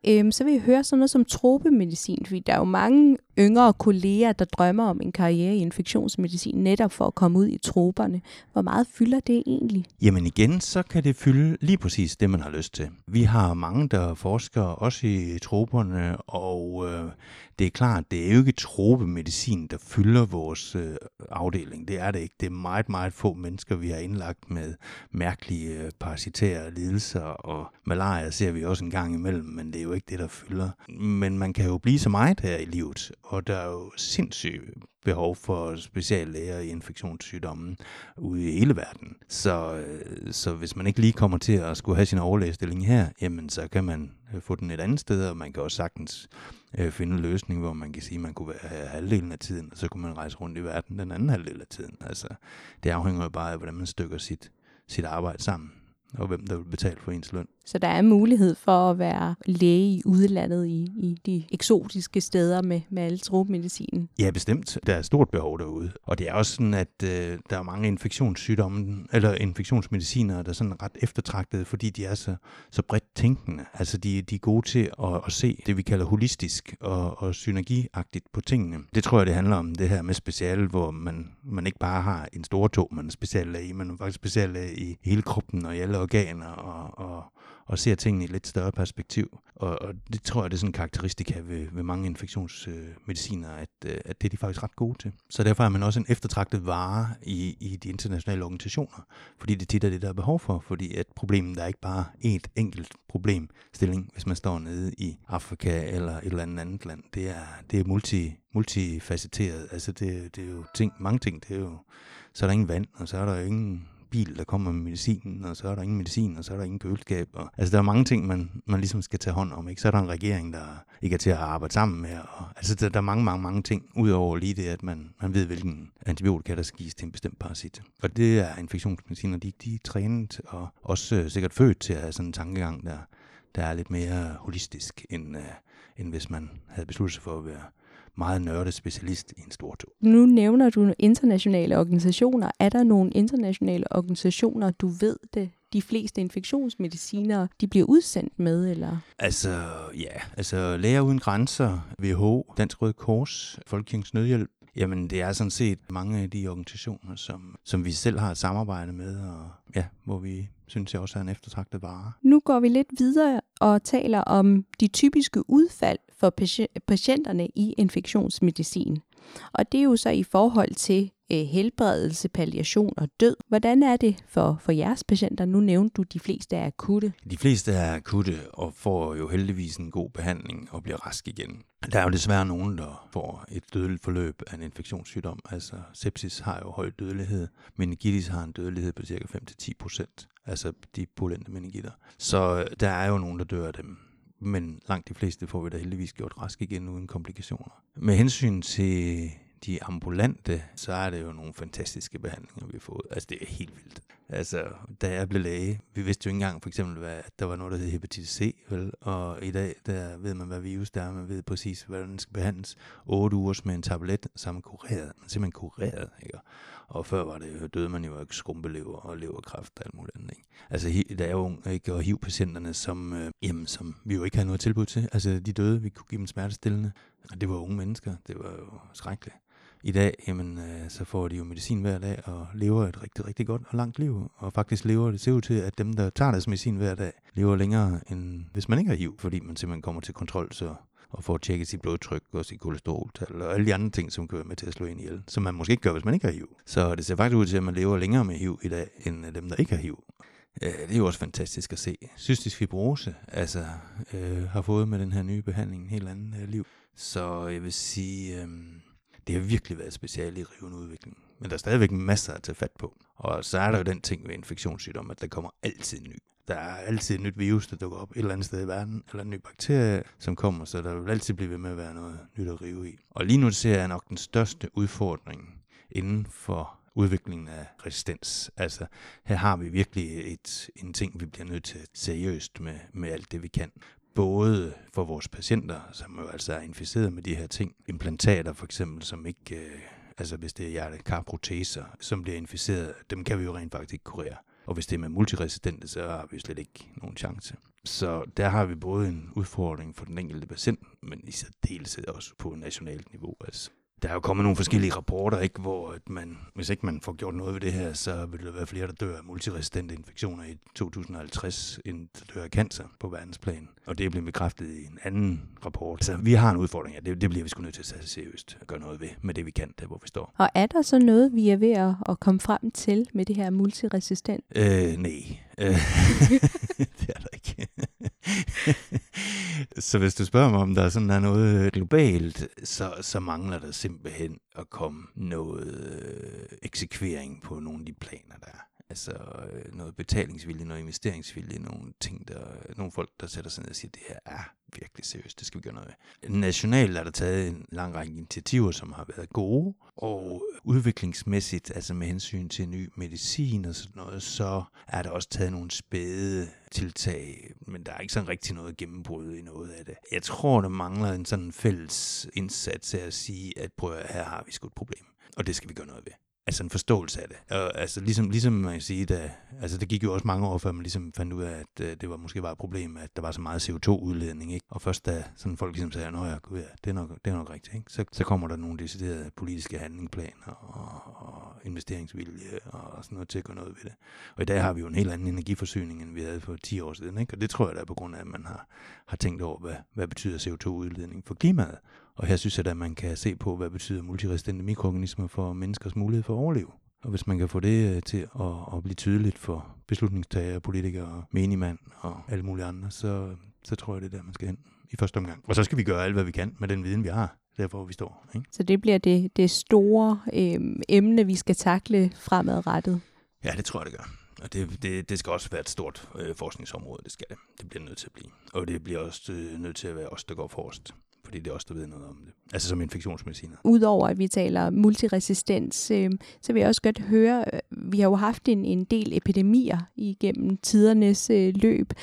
øhm, så vil jeg høre sådan noget som tropemedicin, fordi der er jo mange yngre kolleger, der drømmer om en karriere i infektionsmedicin, netop for at komme ud i troperne. Hvor meget fylder det egentlig? Jamen igen, så kan det fylde lige præcis det, man har lyst til. Vi har mange, der forsker også i troperne, og øh, det er klart, det er jo ikke tropemedicin, der fylder vores øh, afdeling. Det er det ikke. Det er meget, meget få mennesker, vi har indlagt med mærkelige øh, parasitære lidelser, og malaria ser vi også en gang imellem, men det er jo ikke det, der fylder. Men man kan jo blive så meget her i livet, og der er jo sindssygt behov for speciallæger i infektionssygdomme ude i hele verden. Så, øh, så hvis man ikke lige kommer til at skulle have sin overlægestilling her, jamen så kan man Øh, få den et andet sted, og man kan også sagtens øh, finde en løsning, hvor man kan sige, at man kunne være øh, halvdelen af tiden, og så kunne man rejse rundt i verden den anden halvdel af tiden. Altså, det afhænger jo bare af, hvordan man stykker sit, sit arbejde sammen og hvem der vil betale for ens løn. Så der er mulighed for at være læge i udlandet i, i de eksotiske steder med, med alle tropemedicinen? Ja, bestemt. Der er stort behov derude. Og det er også sådan, at øh, der er mange infektionssygdomme, eller infektionsmediciner, der er sådan ret eftertragtede, fordi de er så, så bredt tænkende. Altså, de, de er gode til at, at se det, vi kalder holistisk og, og synergiagtigt på tingene. Det tror jeg, det handler om det her med speciale, hvor man, man ikke bare har en stor tog, man er speciallæge i, men faktisk speciallæge i hele kroppen og i alle organer og, og, og ser tingene i et lidt større perspektiv. Og, og det tror jeg, det er sådan en karakteristika ved, ved mange infektionsmediciner, at, øh, at det er de faktisk ret gode til. Så derfor er man også en eftertragtet vare i, i de internationale organisationer, fordi det tit er det, der er behov for, fordi at problemet er ikke bare et enkelt problemstilling, hvis man står nede i Afrika eller et eller andet andet land. Det er, det er multi, multifacetteret. Altså det, det er jo ting, mange ting. Det er jo, så er der ingen vand, og så er der ingen bil, der kommer med medicinen, og så er der ingen medicin, og så er der ingen køleskab. Og, altså, der er mange ting, man, man ligesom skal tage hånd om. Ikke? Så er der en regering, der ikke er til at arbejde sammen med. Og, altså, der, der er mange, mange, mange ting, udover lige det, at man, man ved, hvilken antibiotika, der skal gives til en bestemt parasit. Og det er infektionsmediciner, de, de er trænet og også øh, sikkert født til at have sådan en tankegang, der, der er lidt mere holistisk, end, øh, end hvis man havde besluttet sig for at være meget nørdet specialist i en stor tog. Nu nævner du internationale organisationer. Er der nogle internationale organisationer, du ved det, de fleste infektionsmediciner, de bliver udsendt med, eller? Altså, ja. Altså, Læger Uden Grænser, WHO, Dansk Røde Kors, Folkekirkens Nødhjælp, Jamen, det er sådan set mange af de organisationer, som, som vi selv har et samarbejde med, og ja, hvor vi synes jeg også er en eftertragtet vare. Nu går vi lidt videre og taler om de typiske udfald for patienterne i infektionsmedicin. Og det er jo så i forhold til øh, helbredelse, palliation og død. Hvordan er det for, for jeres patienter? Nu nævnte du, de fleste er akutte. De fleste er akutte og får jo heldigvis en god behandling og bliver rask igen. Der er jo desværre nogen, der får et dødeligt forløb af en infektionssygdom. Altså sepsis har jo høj dødelighed. Meningitis har en dødelighed på ca. 5-10 procent. Altså de polente meningitter. Så øh, der er jo nogen, der dør af dem men langt de fleste får vi da heldigvis gjort rask igen uden komplikationer. Med hensyn til de ambulante, så er det jo nogle fantastiske behandlinger, vi har fået. Altså, det er helt vildt. Altså, da jeg blev læge, vi vidste jo ikke engang for eksempel, hvad, at der var noget, der hed hepatitis C, vel? og i dag, der ved man, hvad virus der er, man ved præcis, hvordan den skal behandles. 8 uger med en tablet, så er man kureret. Man er simpelthen kureret, ikke? Og før var det, øh, døde man jo af skrumpelever og leverkræft og alt muligt andet. Ikke? Altså, der er var ikke? og HIV-patienterne, som, øh, jamen, som vi jo ikke havde noget tilbud til. Altså, de døde, vi kunne give dem smertestillende. Og det var unge mennesker. Det var jo skrækkeligt. I dag, jamen, øh, så får de jo medicin hver dag og lever et rigtig, rigtig godt og langt liv. Og faktisk lever det ser ud til, at dem, der tager deres medicin hver dag, lever længere, end hvis man ikke har HIV, fordi man simpelthen kommer til kontrol, så og får tjekket sit blodtryk og sit kolesteroltal og alle de andre ting, som kan være med til at slå ind ihjel, som man måske ikke gør, hvis man ikke har HIV. Så det ser faktisk ud til, at man lever længere med HIV i dag, end øh, dem, der ikke har HIV. Øh, det er jo også fantastisk at se. Cystisk fibrose altså, øh, har fået med den her nye behandling en helt anden øh, liv. Så jeg vil sige, øh, det har virkelig været specielt i rivende udvikling. Men der er stadigvæk masser at tage fat på. Og så er der jo den ting ved infektionssygdom, at der kommer altid ny. Der er altid et nyt virus, der dukker op et eller andet sted i verden, eller en ny bakterie, som kommer, så der vil altid blive ved med at være noget nyt at rive i. Og lige nu ser jeg nok den største udfordring inden for udviklingen af resistens. Altså, her har vi virkelig et, en ting, vi bliver nødt til at seriøst med, med alt det, vi kan både for vores patienter, som jo altså er inficeret med de her ting, implantater for eksempel, som ikke, øh, altså hvis det er hjertekarproteser, som bliver inficeret, dem kan vi jo rent faktisk ikke kurere. Og hvis det er med multiresistente, så har vi slet ikke nogen chance. Så der har vi både en udfordring for den enkelte patient, men i særdeleshed også på nationalt niveau. Altså der er jo kommet nogle forskellige rapporter, ikke, hvor at man, hvis ikke man får gjort noget ved det her, så vil der være flere, der dør af multiresistente infektioner i 2050, end der dør af cancer på verdensplan. Og det er blevet bekræftet i en anden rapport. Så vi har en udfordring, ja, det, det bliver vi sgu nødt til at tage seriøst og gøre noget ved, med det vi kan, der hvor vi står. Og er der så noget, vi er ved at, at komme frem til med det her multiresistent? Øh, nej. Øh, *laughs* det er der ikke. *laughs* så hvis du spørger mig, om der sådan er noget øh, globalt, så, så mangler der simpelthen at komme noget øh, eksekvering på nogle af de planer, der er. Altså øh, noget betalingsvilje, noget investeringsvilje, nogle ting, der, nogle folk, der sætter sig ned og siger, det her er virkelig seriøst, det skal vi gøre noget ved. Nationalt er der taget en lang række initiativer, som har været gode, og udviklingsmæssigt, altså med hensyn til ny medicin og sådan noget, så er der også taget nogle spæde tiltag, men der er ikke sådan rigtig noget gennembrud i noget af det. Jeg tror, der mangler en sådan fælles indsats af at sige, at prøv at her har vi sgu et problem, og det skal vi gøre noget ved altså en forståelse af det. Og, altså ligesom, ligesom man kan sige, da, altså det gik jo også mange år, før man ligesom fandt ud af, at uh, det var måske bare et problem, at der var så meget CO2-udledning. Ikke? Og først da sådan folk ligesom sagde, at ja, gud, ja, det, er nok, det er nok rigtigt, ikke? Så, så kommer der nogle deciderede politiske handlingplaner og, og investeringsvilje og sådan noget til at gøre noget ved det. Og i dag har vi jo en helt anden energiforsyning, end vi havde for 10 år siden. Ikke? Og det tror jeg, da er på grund af, at man har, har tænkt over, hvad, hvad betyder CO2-udledning for klimaet. Og her synes jeg at man kan se på, hvad betyder multiresistente mikroorganismer for menneskers mulighed for at overleve. Og hvis man kan få det øh, til at, at blive tydeligt for beslutningstagere, politikere, menigmand og alle mulige andre, så, så tror jeg, det er der, man skal hen i første omgang. Og så skal vi gøre alt, hvad vi kan med den viden, vi har derfor vi står. Ikke? Så det bliver det, det store øh, emne, vi skal takle fremadrettet? Ja, det tror jeg, det gør. Og det, det, det skal også være et stort øh, forskningsområde, det skal det. Det bliver nødt til at blive. Og det bliver også øh, nødt til at være os, der går forrest fordi det er også der ved noget om det. Altså som infektionsmediciner. Udover at vi taler multiresistens, øh, så vil jeg også godt høre, øh, vi har jo haft en, en del epidemier igennem tidernes øh, løb.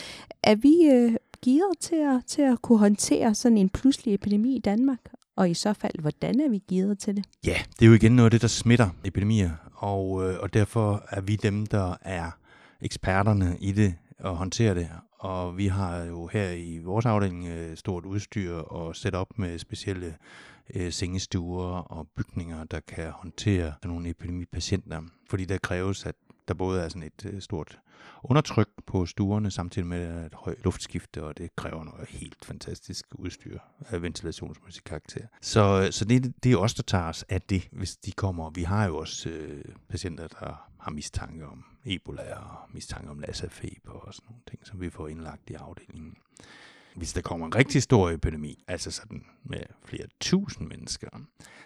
Er vi øh, gearet til at, til at kunne håndtere sådan en pludselig epidemi i Danmark? Og i så fald, hvordan er vi gearet til det? Ja, det er jo igen noget af det, der smitter epidemier, og, øh, og derfor er vi dem, der er eksperterne i det og håndtere det. Og vi har jo her i vores afdeling øh, stort udstyr og sæt op med specielle øh, sengestuer og bygninger, der kan håndtere nogle epidemipatienter. Fordi der kræves, at der både er sådan et øh, stort undertryk på stuerne, samtidig med et højt luftskifte, og det kræver noget helt fantastisk udstyr af ventilationsmæssig karakter. Så, øh, så det, det er os, der tager os af det, hvis de kommer. Vi har jo også øh, patienter, der har mistanke om Ebola og mistanke om Lassa-feber og sådan nogle ting, som vi får indlagt i afdelingen. Hvis der kommer en rigtig stor epidemi, altså sådan med flere tusind mennesker,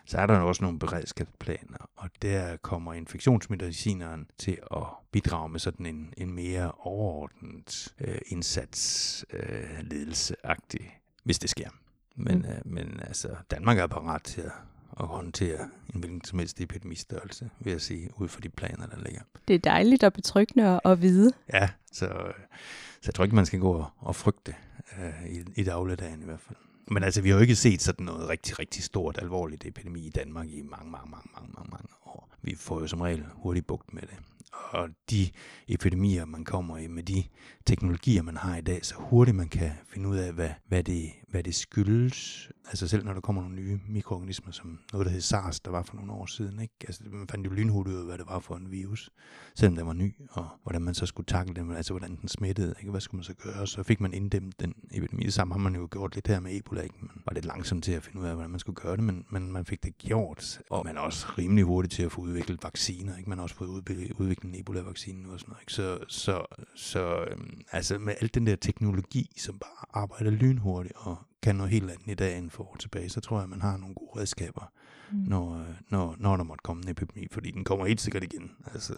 så er der også nogle beredskabsplaner, og der kommer infektionsmedicineren til at bidrage med sådan en, en mere overordnet øh, indsats, øh, hvis det sker. Men, mm. øh, men altså, Danmark er parat til at, at håndtere en hvilken som helst epidemistørrelse, vil jeg sige, ud fra de planer, der ligger. Det er dejligt og betryggende at vide. Ja, så, så jeg tror ikke, man skal gå og, og frygte øh, i, i dagligdagen i hvert fald. Men altså, vi har jo ikke set sådan noget rigtig, rigtig stort, alvorligt epidemi i Danmark i mange, mange, mange, mange, mange, mange år. Vi får jo som regel hurtigt bugt med det. Og de epidemier, man kommer i med de teknologier, man har i dag, så hurtigt man kan finde ud af, hvad, hvad, det, hvad det skyldes. Altså selv når der kommer nogle nye mikroorganismer, som noget, der hed SARS, der var for nogle år siden. Ikke? Altså man fandt jo lynhurtigt ud af, hvad det var for en virus, selvom den var ny, og hvordan man så skulle takle den, altså hvordan den smittede, ikke? hvad skulle man så gøre? Så fik man inddæmmet den epidemi. Det samme har man jo gjort lidt her med Ebola, ikke? man var lidt langsom til at finde ud af, hvordan man skulle gøre det, men, men man fik det gjort, og man er også rimelig hurtigt til at få udviklet vacciner. Ikke? Man har også fået udviklet en Ebola-vaccine nu og sådan noget. Ikke? Så, så, så øhm, altså med al den der teknologi, som bare arbejder lynhurtigt og kan noget helt andet i dag end for år tilbage, så tror jeg, at man har nogle gode redskaber, mm. når, øh, når, når der måtte komme en epidemi, fordi den kommer helt sikkert igen. Altså,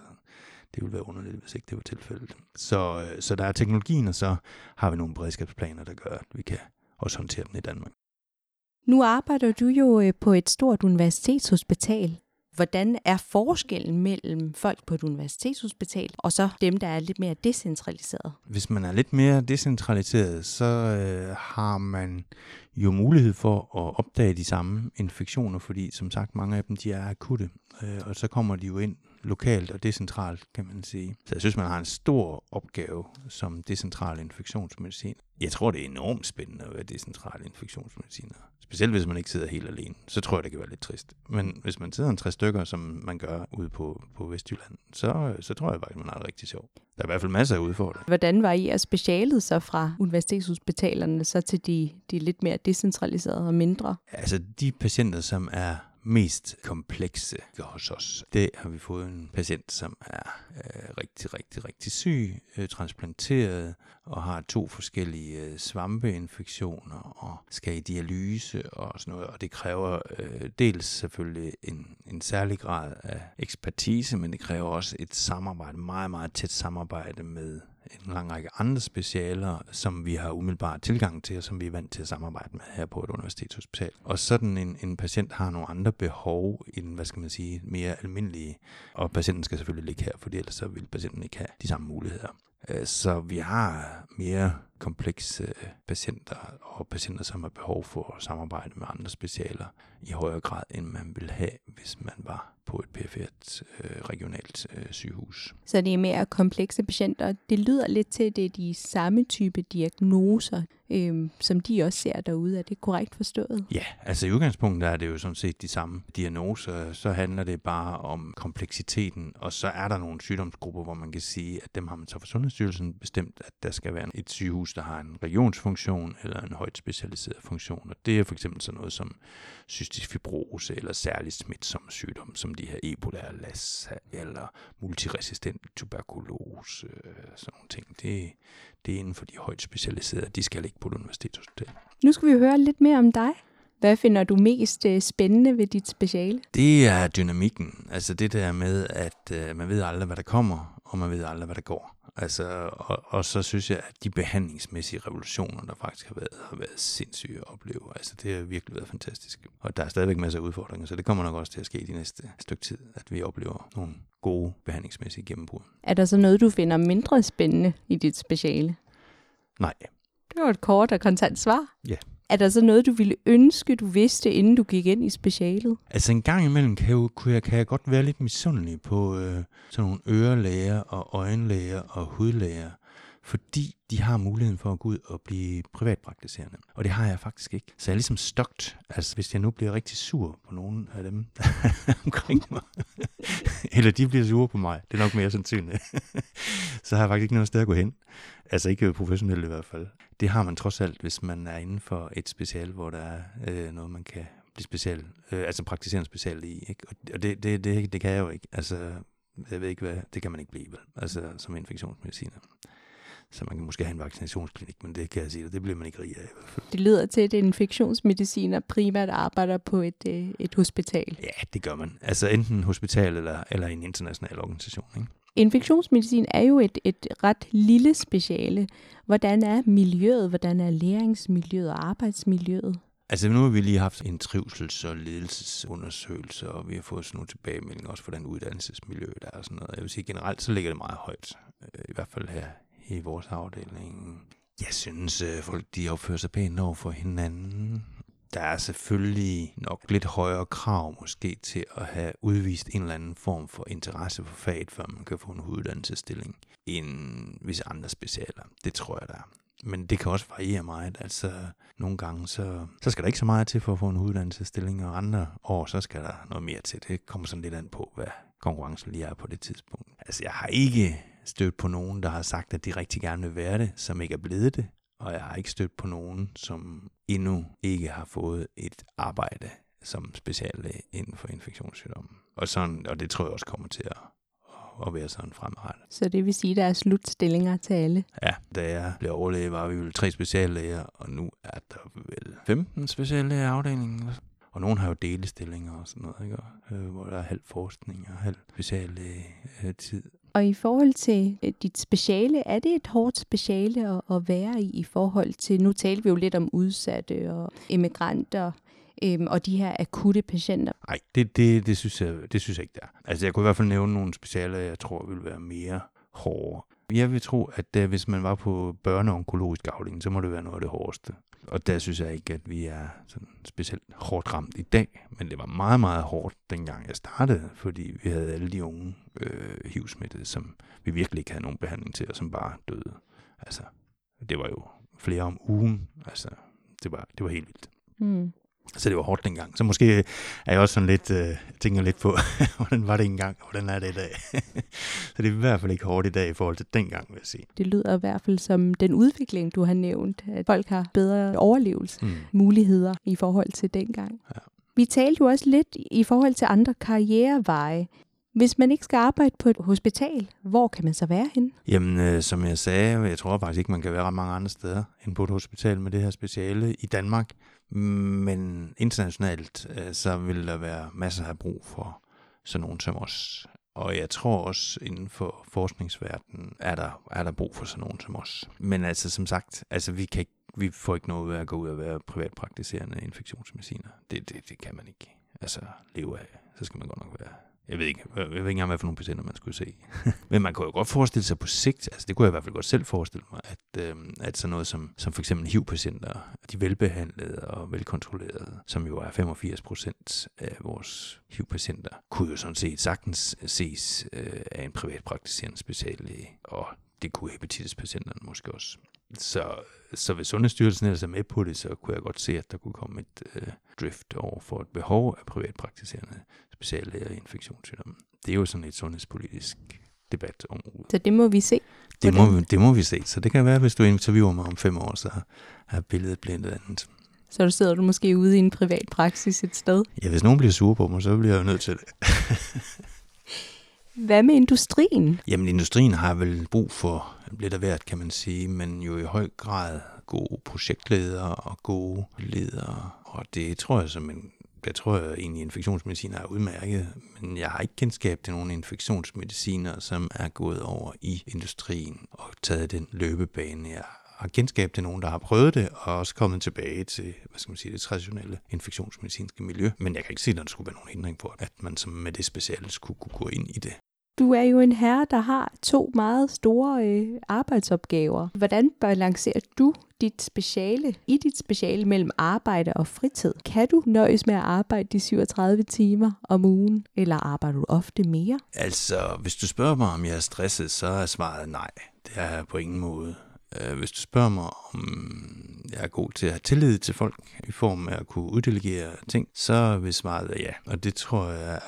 det ville være underligt, hvis ikke det var tilfældet. Så, øh, så der er teknologien, og så har vi nogle beredskabsplaner, der gør, at vi kan også håndtere den i Danmark. Nu arbejder du jo øh, på et stort universitetshospital. Hvordan er forskellen mellem folk på et universitetshospital og så dem, der er lidt mere decentraliseret? Hvis man er lidt mere decentraliseret, så øh, har man jo mulighed for at opdage de samme infektioner, fordi som sagt, mange af dem de er akutte, øh, og så kommer de jo ind lokalt og decentralt, kan man sige. Så jeg synes, man har en stor opgave som decentral infektionsmedicin. Jeg tror, det er enormt spændende at være decentral infektionsmediciner. Specielt hvis man ikke sidder helt alene. Så tror jeg, det kan være lidt trist. Men hvis man sidder en tre stykker, som man gør ude på, på Vestjylland, så, så tror jeg faktisk, man har det rigtig sjovt. Der er i hvert fald masser af udfordringer. Hvordan var I at specialet så fra universitetshospitalerne så til de, de lidt mere decentraliserede og mindre? Altså de patienter, som er mest komplekse hos os. Det har vi fået en patient, som er øh, rigtig, rigtig, rigtig syg, øh, transplanteret og har to forskellige øh, svampeinfektioner og skal i dialyse og sådan noget. Og det kræver øh, dels selvfølgelig en, en særlig grad af ekspertise, men det kræver også et samarbejde, meget, meget tæt samarbejde med en lang række andre specialer, som vi har umiddelbart tilgang til, og som vi er vant til at samarbejde med her på et universitetshospital. Og sådan en, en patient har nogle andre behov end, hvad skal man sige, mere almindelige, og patienten skal selvfølgelig ligge her, for ellers så vil patienten ikke have de samme muligheder. Øh, så vi har mere komplekse patienter og patienter, som har behov for at samarbejde med andre specialer i højere grad, end man ville have, hvis man var på et perifert øh, regionalt øh, sygehus. Så det er mere komplekse patienter. Det lyder lidt til, at det er de samme type diagnoser, øh, som de også ser derude. Er det korrekt forstået? Ja, altså i udgangspunktet er det jo sådan set de samme diagnoser. Så handler det bare om kompleksiteten, og så er der nogle sygdomsgrupper, hvor man kan sige, at dem har man så for Sundhedsstyrelsen bestemt, at der skal være et sygehus, der har en regionsfunktion eller en højt specialiseret funktion. Og det er for eksempel sådan noget som cystisk fibrose eller særligt smitsom sygdom, som de her Ebola, Lassa eller multiresistent tuberkulose, øh, sådan nogle ting. Det, det er inden for de højt specialiserede. De skal ligge på et universitetshospital. Nu skal vi høre lidt mere om dig. Hvad finder du mest øh, spændende ved dit speciale? Det er dynamikken. Altså det der med, at øh, man ved aldrig, hvad der kommer, og man ved aldrig, hvad der går. Altså, og, og så synes jeg, at de behandlingsmæssige revolutioner, der faktisk har været, har været sindssyge at opleve. Altså, det har virkelig været fantastisk. Og der er stadigvæk masser af udfordringer, så det kommer nok også til at ske de næste stykke tid, at vi oplever nogle gode behandlingsmæssige gennembrud. Er der så noget, du finder mindre spændende i dit speciale? Nej. Det var et kort og kontant svar. Ja. Er der så noget, du ville ønske, du vidste, inden du gik ind i specialet? Altså en gang imellem kan, jo, kan, jeg, kan jeg godt være lidt misundelig på øh, sådan nogle ørelæger og øjenlæger og hudlæger fordi de har muligheden for at gå ud og blive privatpraktiserende. Og det har jeg faktisk ikke. Så jeg er ligesom stokt. Altså, hvis jeg nu bliver rigtig sur på nogen af dem *laughs* omkring mig, eller de bliver sure på mig, det er nok mere sandsynligt, *laughs* så har jeg faktisk ikke noget sted at gå hen. Altså ikke professionelt i hvert fald. Det har man trods alt, hvis man er inden for et special, hvor der er øh, noget, man kan blive special, øh, altså praktiserende special i. Ikke? Og det, det, det, det kan jeg jo ikke. Altså, jeg ved ikke hvad, det kan man ikke blive, vel? Altså som infektionsmediciner. Så man kan måske have en vaccinationsklinik, men det kan jeg sige, det bliver man ikke rig af. Det lyder til, at infektionsmediciner primært arbejder på et, øh, et hospital. Ja, det gør man. Altså enten hospital eller, eller en international organisation. Ikke? Infektionsmedicin er jo et, et ret lille speciale. Hvordan er miljøet? Hvordan er læringsmiljøet og arbejdsmiljøet? Altså nu har vi lige haft en trivsels- og ledelsesundersøgelse, og vi har fået sådan nogle tilbagemeldinger også for den uddannelsesmiljø, der er sådan noget. Jeg vil sige generelt, så ligger det meget højt, øh, i hvert fald her i vores afdeling. Jeg synes, øh, folk de opfører sig pænt over for hinanden. Der er selvfølgelig nok lidt højere krav måske til at have udvist en eller anden form for interesse for faget, før man kan få en uddannelsesstilling, end hvis andre specialer. Det tror jeg, der er. Men det kan også variere meget. Altså, nogle gange, så, så skal der ikke så meget til for at få en uddannelsesstilling, og andre år, så skal der noget mere til. Det kommer sådan lidt an på, hvad konkurrencen lige er på det tidspunkt. Altså, jeg har ikke stødt på nogen, der har sagt, at de rigtig gerne vil være det, som ikke er blevet det. Og jeg har ikke stødt på nogen, som endnu ikke har fået et arbejde som speciallæge inden for infektionssygdomme. Og, sådan, og det tror jeg også kommer til at, at være sådan fremadrettet. Så det vil sige, at der er slutstillinger til alle? Ja, da jeg blev overlæge, var vi vel tre speciallæger, og nu er der vel 15 speciallæger i afdelingen. Og nogen har jo delestillinger og sådan noget, ikke? Og, øh, hvor der er halv forskning og halv speciallæge-tid. Og i forhold til øh, dit speciale, er det et hårdt speciale at, at være i, i forhold til, nu talte vi jo lidt om udsatte og emigranter, øhm, og de her akutte patienter? Nej, det, det, det, synes jeg, det synes jeg ikke, der. Altså jeg kunne i hvert fald nævne nogle specialer, jeg tror ville være mere hårde. Jeg vil tro, at uh, hvis man var på børneonkologisk afdeling, så må det være noget af det hårdeste. Og der synes jeg ikke, at vi er sådan specielt hårdt ramt i dag, men det var meget, meget hårdt, dengang jeg startede, fordi vi havde alle de unge øh, HIV-smittede, som vi virkelig ikke havde nogen behandling til, og som bare døde. Altså, det var jo flere om ugen. Altså, det var, det var helt vildt. Mm. Så det var hårdt dengang. Så måske er jeg også sådan lidt, øh, tænker lidt på, *laughs* hvordan var det engang, og hvordan er det i dag. *laughs* så det er i hvert fald ikke hårdt i dag i forhold til dengang, vil jeg sige. Det lyder i hvert fald som den udvikling, du har nævnt, at folk har bedre overlevelsesmuligheder mm. i forhold til dengang. Ja. Vi talte jo også lidt i forhold til andre karriereveje. Hvis man ikke skal arbejde på et hospital, hvor kan man så være hen? Jamen, øh, som jeg sagde, jeg tror faktisk ikke, man kan være ret mange andre steder end på et hospital med det her speciale i Danmark. Men internationalt, øh, så vil der være masser af brug for sådan nogen som os. Og jeg tror også, inden for forskningsverdenen, er der, er der brug for sådan nogen som os. Men altså, som sagt, altså, vi, kan ikke, vi får ikke noget ved at gå ud og være privatpraktiserende infektionsmediciner. Det, det, det kan man ikke altså, leve af. Så skal man godt nok være jeg ved ikke, jeg ved ikke engang, hvad for nogle patienter man skulle se. *laughs* Men man kunne jo godt forestille sig på sigt, altså det kunne jeg i hvert fald godt selv forestille mig, at, øh, at sådan noget som, som for eksempel HIV-patienter, de velbehandlede og velkontrollerede, som jo er 85 procent af vores HIV-patienter, kunne jo sådan set sagtens ses øh, af en privatpraktiserende speciallæge, og det kunne hepatitispatienterne måske også. Så, så hvis Sundhedsstyrelsen ellers er med på det, så kunne jeg godt se, at der kunne komme et øh, drift over for et behov af privatpraktiserende speciallæger i infektionssygdomme. Det er jo sådan et sundhedspolitisk debat om Så det må vi se? Det må, vi, det må vi se. Så det kan være, hvis du interviewer mig om fem år, så er billedet blevet andet. Så du sidder du måske ude i en privat praksis et sted? Ja, hvis nogen bliver sur på mig, så bliver jeg jo nødt til det. *laughs* Hvad med industrien? Jamen, industrien har vel brug for lidt af hvert, kan man sige, men jo i høj grad gode projektledere og gode ledere. Og det tror jeg som en jeg tror jeg egentlig, infektionsmedicin er udmærket, men jeg har ikke kendskab til nogen infektionsmediciner, som er gået over i industrien og taget den løbebane. Jeg har kendskab til nogen, der har prøvet det, og også kommet tilbage til, hvad skal man sige, det traditionelle infektionsmedicinske miljø. Men jeg kan ikke se, at der skulle være nogen hindring på, at man som med det speciale skulle kunne gå ind i det. Du er jo en herre, der har to meget store øh, arbejdsopgaver. Hvordan balancerer du dit speciale, i dit speciale mellem arbejde og fritid? Kan du nøjes med at arbejde de 37 timer om ugen, eller arbejder du ofte mere? Altså, hvis du spørger mig, om jeg er stresset, så er svaret nej. det er jeg på ingen måde. Øh, hvis du spørger mig, om jeg er god til at have tillid til folk i form af at kunne uddelegere ting, så vil svaret ja. Og det tror jeg er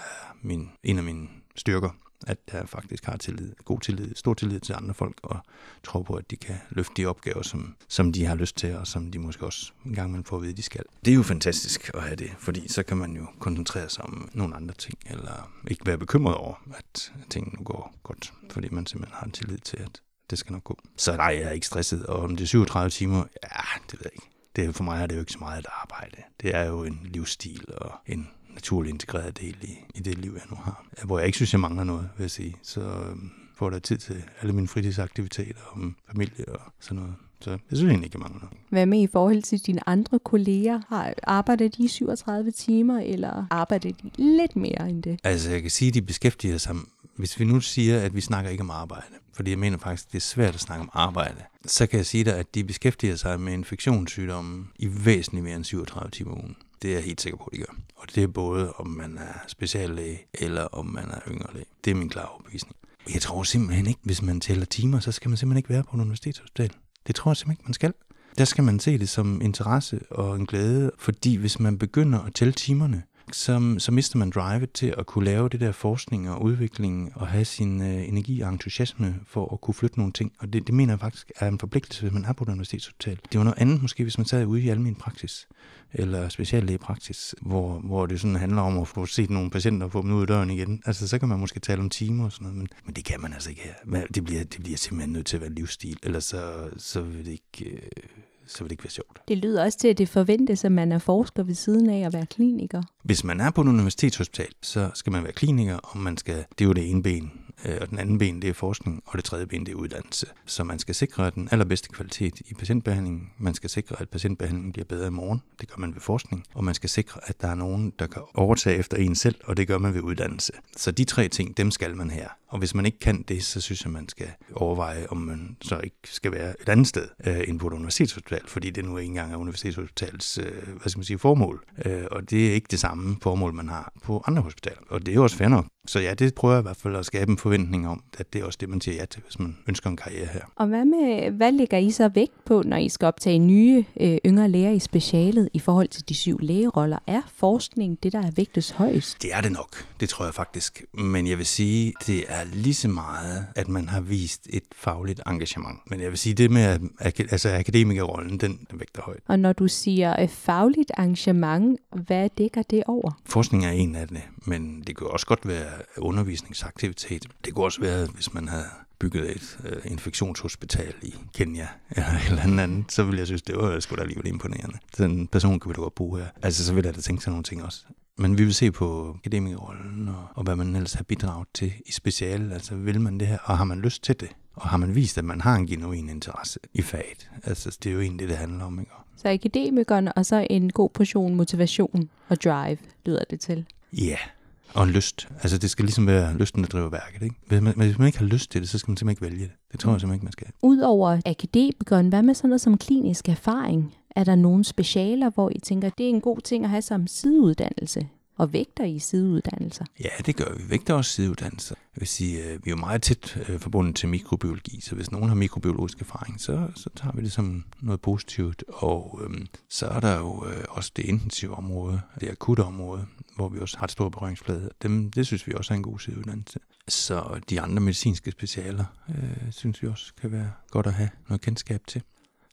min, en af mine styrker at jeg faktisk har tillid, god tillid, stor tillid til andre folk, og tror på, at de kan løfte de opgaver, som, som de har lyst til, og som de måske også en gang man får at vide, de skal. Det er jo fantastisk at have det, fordi så kan man jo koncentrere sig om nogle andre ting, eller ikke være bekymret over, at tingene nu går godt, fordi man simpelthen har en tillid til, at det skal nok gå. Så nej, jeg er ikke stresset, og om det er 37 timer, ja, det ved jeg ikke. Det, for mig er det jo ikke så meget et arbejde. Det er jo en livsstil og en naturlig integreret del i, i det liv, jeg nu har. Hvor jeg ikke synes, jeg mangler noget, vil jeg sige. Så øhm, får der tid til alle mine fritidsaktiviteter om familie og sådan noget. Så jeg synes egentlig ikke, jeg mangler noget. Hvad med i forhold til dine andre kolleger? Har, arbejder de 37 timer, eller arbejder de lidt mere end det? Altså, jeg kan sige, at de beskæftiger sig hvis vi nu siger, at vi snakker ikke om arbejde, fordi jeg mener faktisk, det er svært at snakke om arbejde, så kan jeg sige dig, at de beskæftiger sig med infektionssygdomme i væsentligt mere end 37 timer om ugen. Det er jeg helt sikker på, at de gør. Og det er både, om man er speciallæge, eller om man er yngre læge. Det er min klare overbevisning. Jeg tror simpelthen ikke, hvis man tæller timer, så skal man simpelthen ikke være på en universitetshospital. Det tror jeg simpelthen ikke, man skal. Der skal man se det som interesse og en glæde, fordi hvis man begynder at tælle timerne, så, så mister man drivet til at kunne lave det der forskning og udvikling og have sin øh, energi og entusiasme for at kunne flytte nogle ting. Og det, det mener jeg faktisk er en forpligtelse, hvis man er på et universitetshospital. Det var noget andet måske, hvis man sad ude i almen praksis eller speciallægepraksis, hvor, hvor det sådan handler om at få set nogle patienter og få dem ud af døren igen. Altså, så kan man måske tale om timer og sådan noget, men, men det kan man altså ikke her. Det bliver, det bliver simpelthen nødt til at være livsstil, ellers så, så vil det ikke... Øh, så vil det ikke være sjovt. Det lyder også til, at det forventes, at man er forsker ved siden af at være kliniker. Hvis man er på et universitetshospital, så skal man være kliniker, og man skal, det er jo det ene ben, Øh, og den anden ben, det er forskning, og det tredje ben, det er uddannelse. Så man skal sikre den allerbedste kvalitet i patientbehandlingen. Man skal sikre, at patientbehandlingen bliver bedre i morgen. Det gør man ved forskning. Og man skal sikre, at der er nogen, der kan overtage efter en selv, og det gør man ved uddannelse. Så de tre ting, dem skal man her. Og hvis man ikke kan det, så synes jeg, man skal overveje, om man så ikke skal være et andet sted øh, end på et universitetshospital, fordi det nu ikke engang er universitetshospitalets øh, hvad skal man sige, formål. Øh, og det er ikke det samme formål, man har på andre hospitaler. Og det er jo også fair nok. Så ja, det prøver jeg i hvert fald at skabe en forventning om, at det er også det, man siger ja til, hvis man ønsker en karriere her. Og hvad, med, hvad lægger I så vægt på, når I skal optage nye øh, yngre læger i specialet i forhold til de syv lægeroller? Er forskning det, der er vægtes højst? Det er det nok, det tror jeg faktisk. Men jeg vil sige, det er lige så meget, at man har vist et fagligt engagement. Men jeg vil sige, det med altså akademikerrollen, den, den vægter højt. Og når du siger øh, fagligt engagement, hvad dækker det over? Forskning er en af det, men det kan også godt være undervisningsaktivitet. Det kunne også være, hvis man havde bygget et øh, infektionshospital i Kenya eller et eller andet, så ville jeg synes, det var sgu da alligevel imponerende. Den person kan vi da godt bruge her. Altså, så ville jeg da tænke sig nogle ting også. Men vi vil se på akademikerrollen og, og hvad man ellers har bidraget til i speciale. Altså, vil man det her, og har man lyst til det? Og har man vist, at man har en genuin interesse i faget? Altså, det er jo egentlig det, det handler om, ikke? Så akademikeren, og så en god portion motivation og drive, lyder det til. Ja, yeah. Og en lyst. Altså det skal ligesom være lysten, der driver værket. Ikke? Hvis, man, hvis man ikke har lyst til det, så skal man simpelthen ikke vælge det. Det tror jeg simpelthen ikke, man skal. Udover akademikeren, hvad med sådan noget som klinisk erfaring? Er der nogle specialer, hvor I tænker, det er en god ting at have som sideuddannelse? Og vægter I sideuddannelser? Ja, det gør vi. Vægter også sideuddannelser. Jeg vil sige, øh, vi er jo meget tæt øh, forbundet til mikrobiologi, så hvis nogen har mikrobiologisk erfaring, så, så tager vi det som noget positivt. Og øhm, så er der jo øh, også det intensive område, det akutte område, hvor vi også har et stort berøringsflade. Dem, det synes vi også er en god sideuddannelse. Så de andre medicinske specialer, øh, synes vi også kan være godt at have noget kendskab til.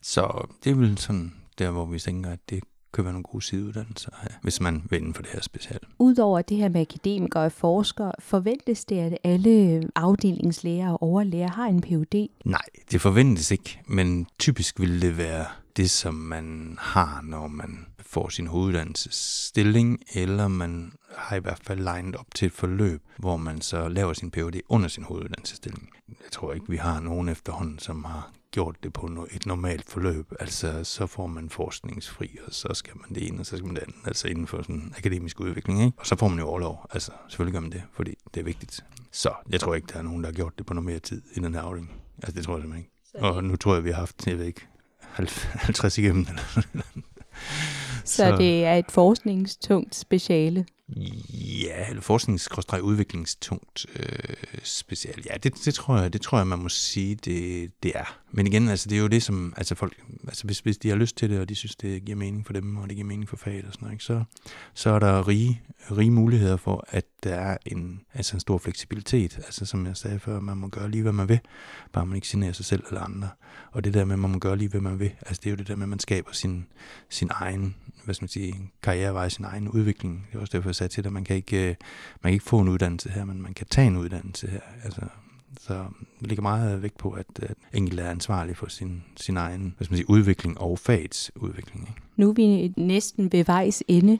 Så det er vel sådan der, hvor vi tænker, at det kan være nogle gode sideuddannelser her, hvis man vil inden for det her specielt. Udover det her med akademikere og forskere, forventes det, at alle afdelingslæger og overlæger har en Ph.D.? Nej, det forventes ikke, men typisk vil det være det, som man har, når man får sin hoveduddannelsesstilling, eller man har i hvert fald legnet op til et forløb, hvor man så laver sin Ph.D. under sin hoveduddannelsesstilling. Jeg tror ikke, vi har nogen efterhånden, som har gjort det på et normalt forløb. Altså, så får man forskningsfri, og så skal man det ene, og så skal man det andet. Altså inden for sådan akademisk udvikling, ikke? Og så får man jo overlov. Altså, selvfølgelig gør man det, fordi det er vigtigt. Så jeg tror ikke, der er nogen, der har gjort det på noget mere tid i den her afdeling. Altså, det tror jeg simpelthen ikke. Og nu tror jeg, vi har haft, jeg ved ikke, 50 igennem. Så, så det er et forskningstungt speciale. Ja, eller forsknings-udviklingstungt øh, specielt. Ja, det, det, tror jeg, det tror jeg, man må sige, det, det er. Men igen, altså, det er jo det, som altså folk, altså hvis, hvis de har lyst til det, og de synes, det giver mening for dem, og det giver mening for faget og sådan noget, ikke, så, så er der rige, rige muligheder for, at der er en, altså en stor fleksibilitet. Altså som jeg sagde før, man må gøre lige, hvad man vil, bare man ikke generer sig selv eller andre. Og det der med, at man må gøre lige, hvad man vil, altså det er jo det der med, at man skaber sin, sin egen hvad skal man sige, karrierevej, sin egen udvikling. Det er også derfor, sagde til dig, man kan ikke, øh, man kan ikke få en uddannelse her, men man kan tage en uddannelse her. Altså, så det ligger meget vægt på, at, at enkelte er ansvarlig for sin, sin egen hvad skal man sige, udvikling og fagets udvikling. Ikke? Nu er vi næsten ved vejs ende.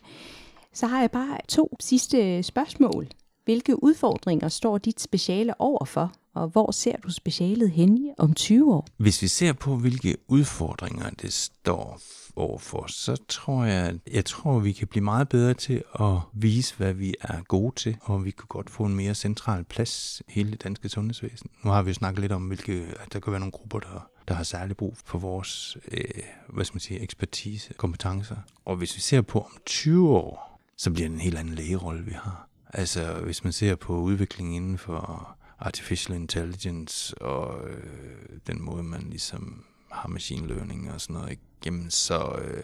Så har jeg bare to sidste spørgsmål. Hvilke udfordringer står dit speciale overfor, og hvor ser du specialet hen om 20 år? Hvis vi ser på, hvilke udfordringer det står overfor, så tror jeg, jeg tror, vi kan blive meget bedre til at vise, hvad vi er gode til, og vi kunne godt få en mere central plads i hele det danske sundhedsvæsen. Nu har vi jo snakket lidt om, hvilke, at der kan være nogle grupper, der der har særlig brug for vores øh, hvad skal man sige, ekspertise, kompetencer. Og hvis vi ser på om 20 år, så bliver det en helt anden lægerolle, vi har. Altså hvis man ser på udviklingen inden for artificial intelligence og øh, den måde, man ligesom har machine learning og sådan noget igennem, så, øh,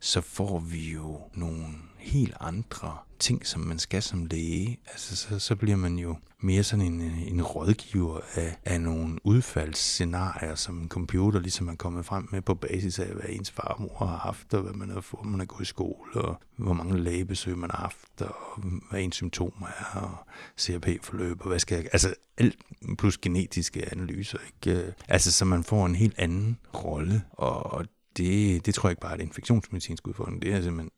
så får vi jo nogle helt andre ting, som man skal som læge. Altså, så, så bliver man jo mere sådan en, en rådgiver af, af nogle udfaldsscenarier, som en computer ligesom er kommet frem med på basis af, hvad ens farmor har haft, og hvad man har fået, man har gået i skole, og hvor mange lægebesøg man har haft, og hvad ens symptomer er, og CRP-forløb, og hvad skal jeg... Altså alt plus genetiske analyser, ikke? Altså, så man får en helt anden rolle, og det, det tror jeg ikke bare er et infektionsmedicinsk udfordring, det er simpelthen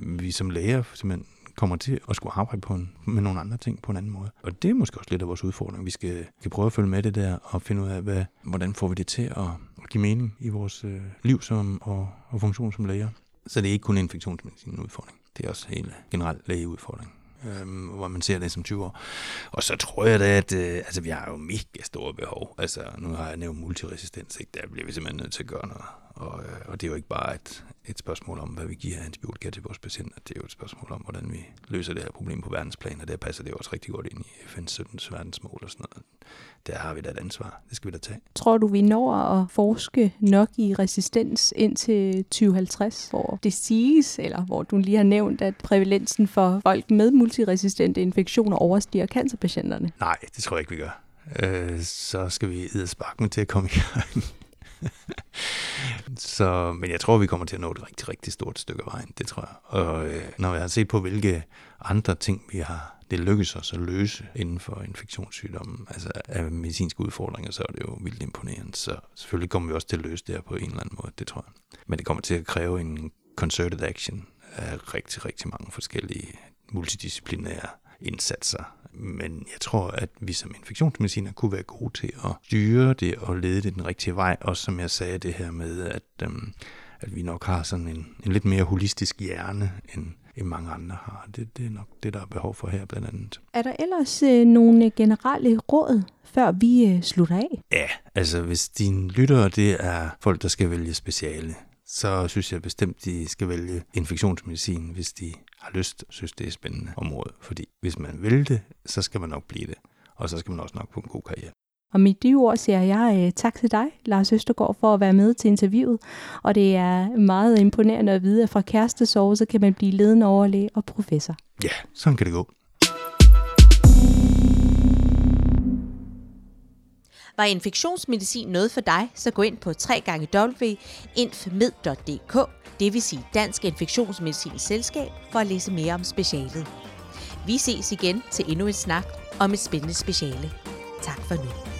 vi som læger simpelthen kommer til at skulle arbejde på en, med nogle andre ting på en anden måde. Og det er måske også lidt af vores udfordring. Vi skal, skal prøve at følge med det der og finde ud af, hvad, hvordan får vi det til at, at give mening i vores øh, liv som, og, og funktion som læger. Så det er ikke kun en infektionsmedicin udfordring. Det er også en generel lægeudfordring øhm, hvor man ser det som 20 år. Og så tror jeg da, at øh, altså, vi har jo mega store behov. Altså, nu har jeg nævnt multiresistens, ikke? der bliver vi simpelthen nødt til at gøre noget. Og, øh, og det er jo ikke bare et, et spørgsmål om, hvad vi giver antibiotika til vores patienter. Det er jo et spørgsmål om, hvordan vi løser det her problem på verdensplan, og der passer det jo også rigtig godt ind i FN's 17. verdensmål og sådan noget. Der har vi da et ansvar. Det skal vi da tage. Tror du, vi når at forske nok i resistens indtil 2050, hvor det siges, eller hvor du lige har nævnt, at prævalensen for folk med multiresistente infektioner overstiger cancerpatienterne? Nej, det tror jeg ikke, vi gør. Øh, så skal vi sparken til at komme i gang. *laughs* så, men jeg tror, vi kommer til at nå et rigtig, rigtig stort stykke af vejen, det tror jeg. Og øh, når jeg har set på, hvilke andre ting vi har det lykkes os at løse inden for infektionssygdomme, altså af medicinske udfordringer, så er det jo vildt imponerende. Så selvfølgelig kommer vi også til at løse det her på en eller anden måde, det tror jeg. Men det kommer til at kræve en concerted action af rigtig, rigtig mange forskellige multidisciplinære indsatser. Men jeg tror, at vi som infektionsmediciner kunne være gode til at styre det og lede det den rigtige vej. Også som jeg sagde det her med, at, øhm, at vi nok har sådan en, en lidt mere holistisk hjerne, end, end mange andre har. Det, det er nok det, der er behov for her blandt andet. Er der ellers øh, nogle generelle råd, før vi øh, slutter af? Ja, altså hvis dine lyttere, det er folk, der skal vælge speciale, så synes jeg bestemt, de skal vælge infektionsmedicin, hvis de har lyst, synes det er spændende område. Fordi hvis man vil det, så skal man nok blive det. Og så skal man også nok få en god karriere. Og med de ord siger jeg uh, tak til dig, Lars Østergaard, for at være med til interviewet. Og det er meget imponerende at vide, at fra kærestesove, så kan man blive ledende overlæge og professor. Ja, sådan kan det gå. Var infektionsmedicin noget for dig, så gå ind på www.infmed.dk, det vil sige Dansk Infektionsmedicins Selskab, for at læse mere om specialet. Vi ses igen til endnu et snak om et spændende speciale. Tak for nu.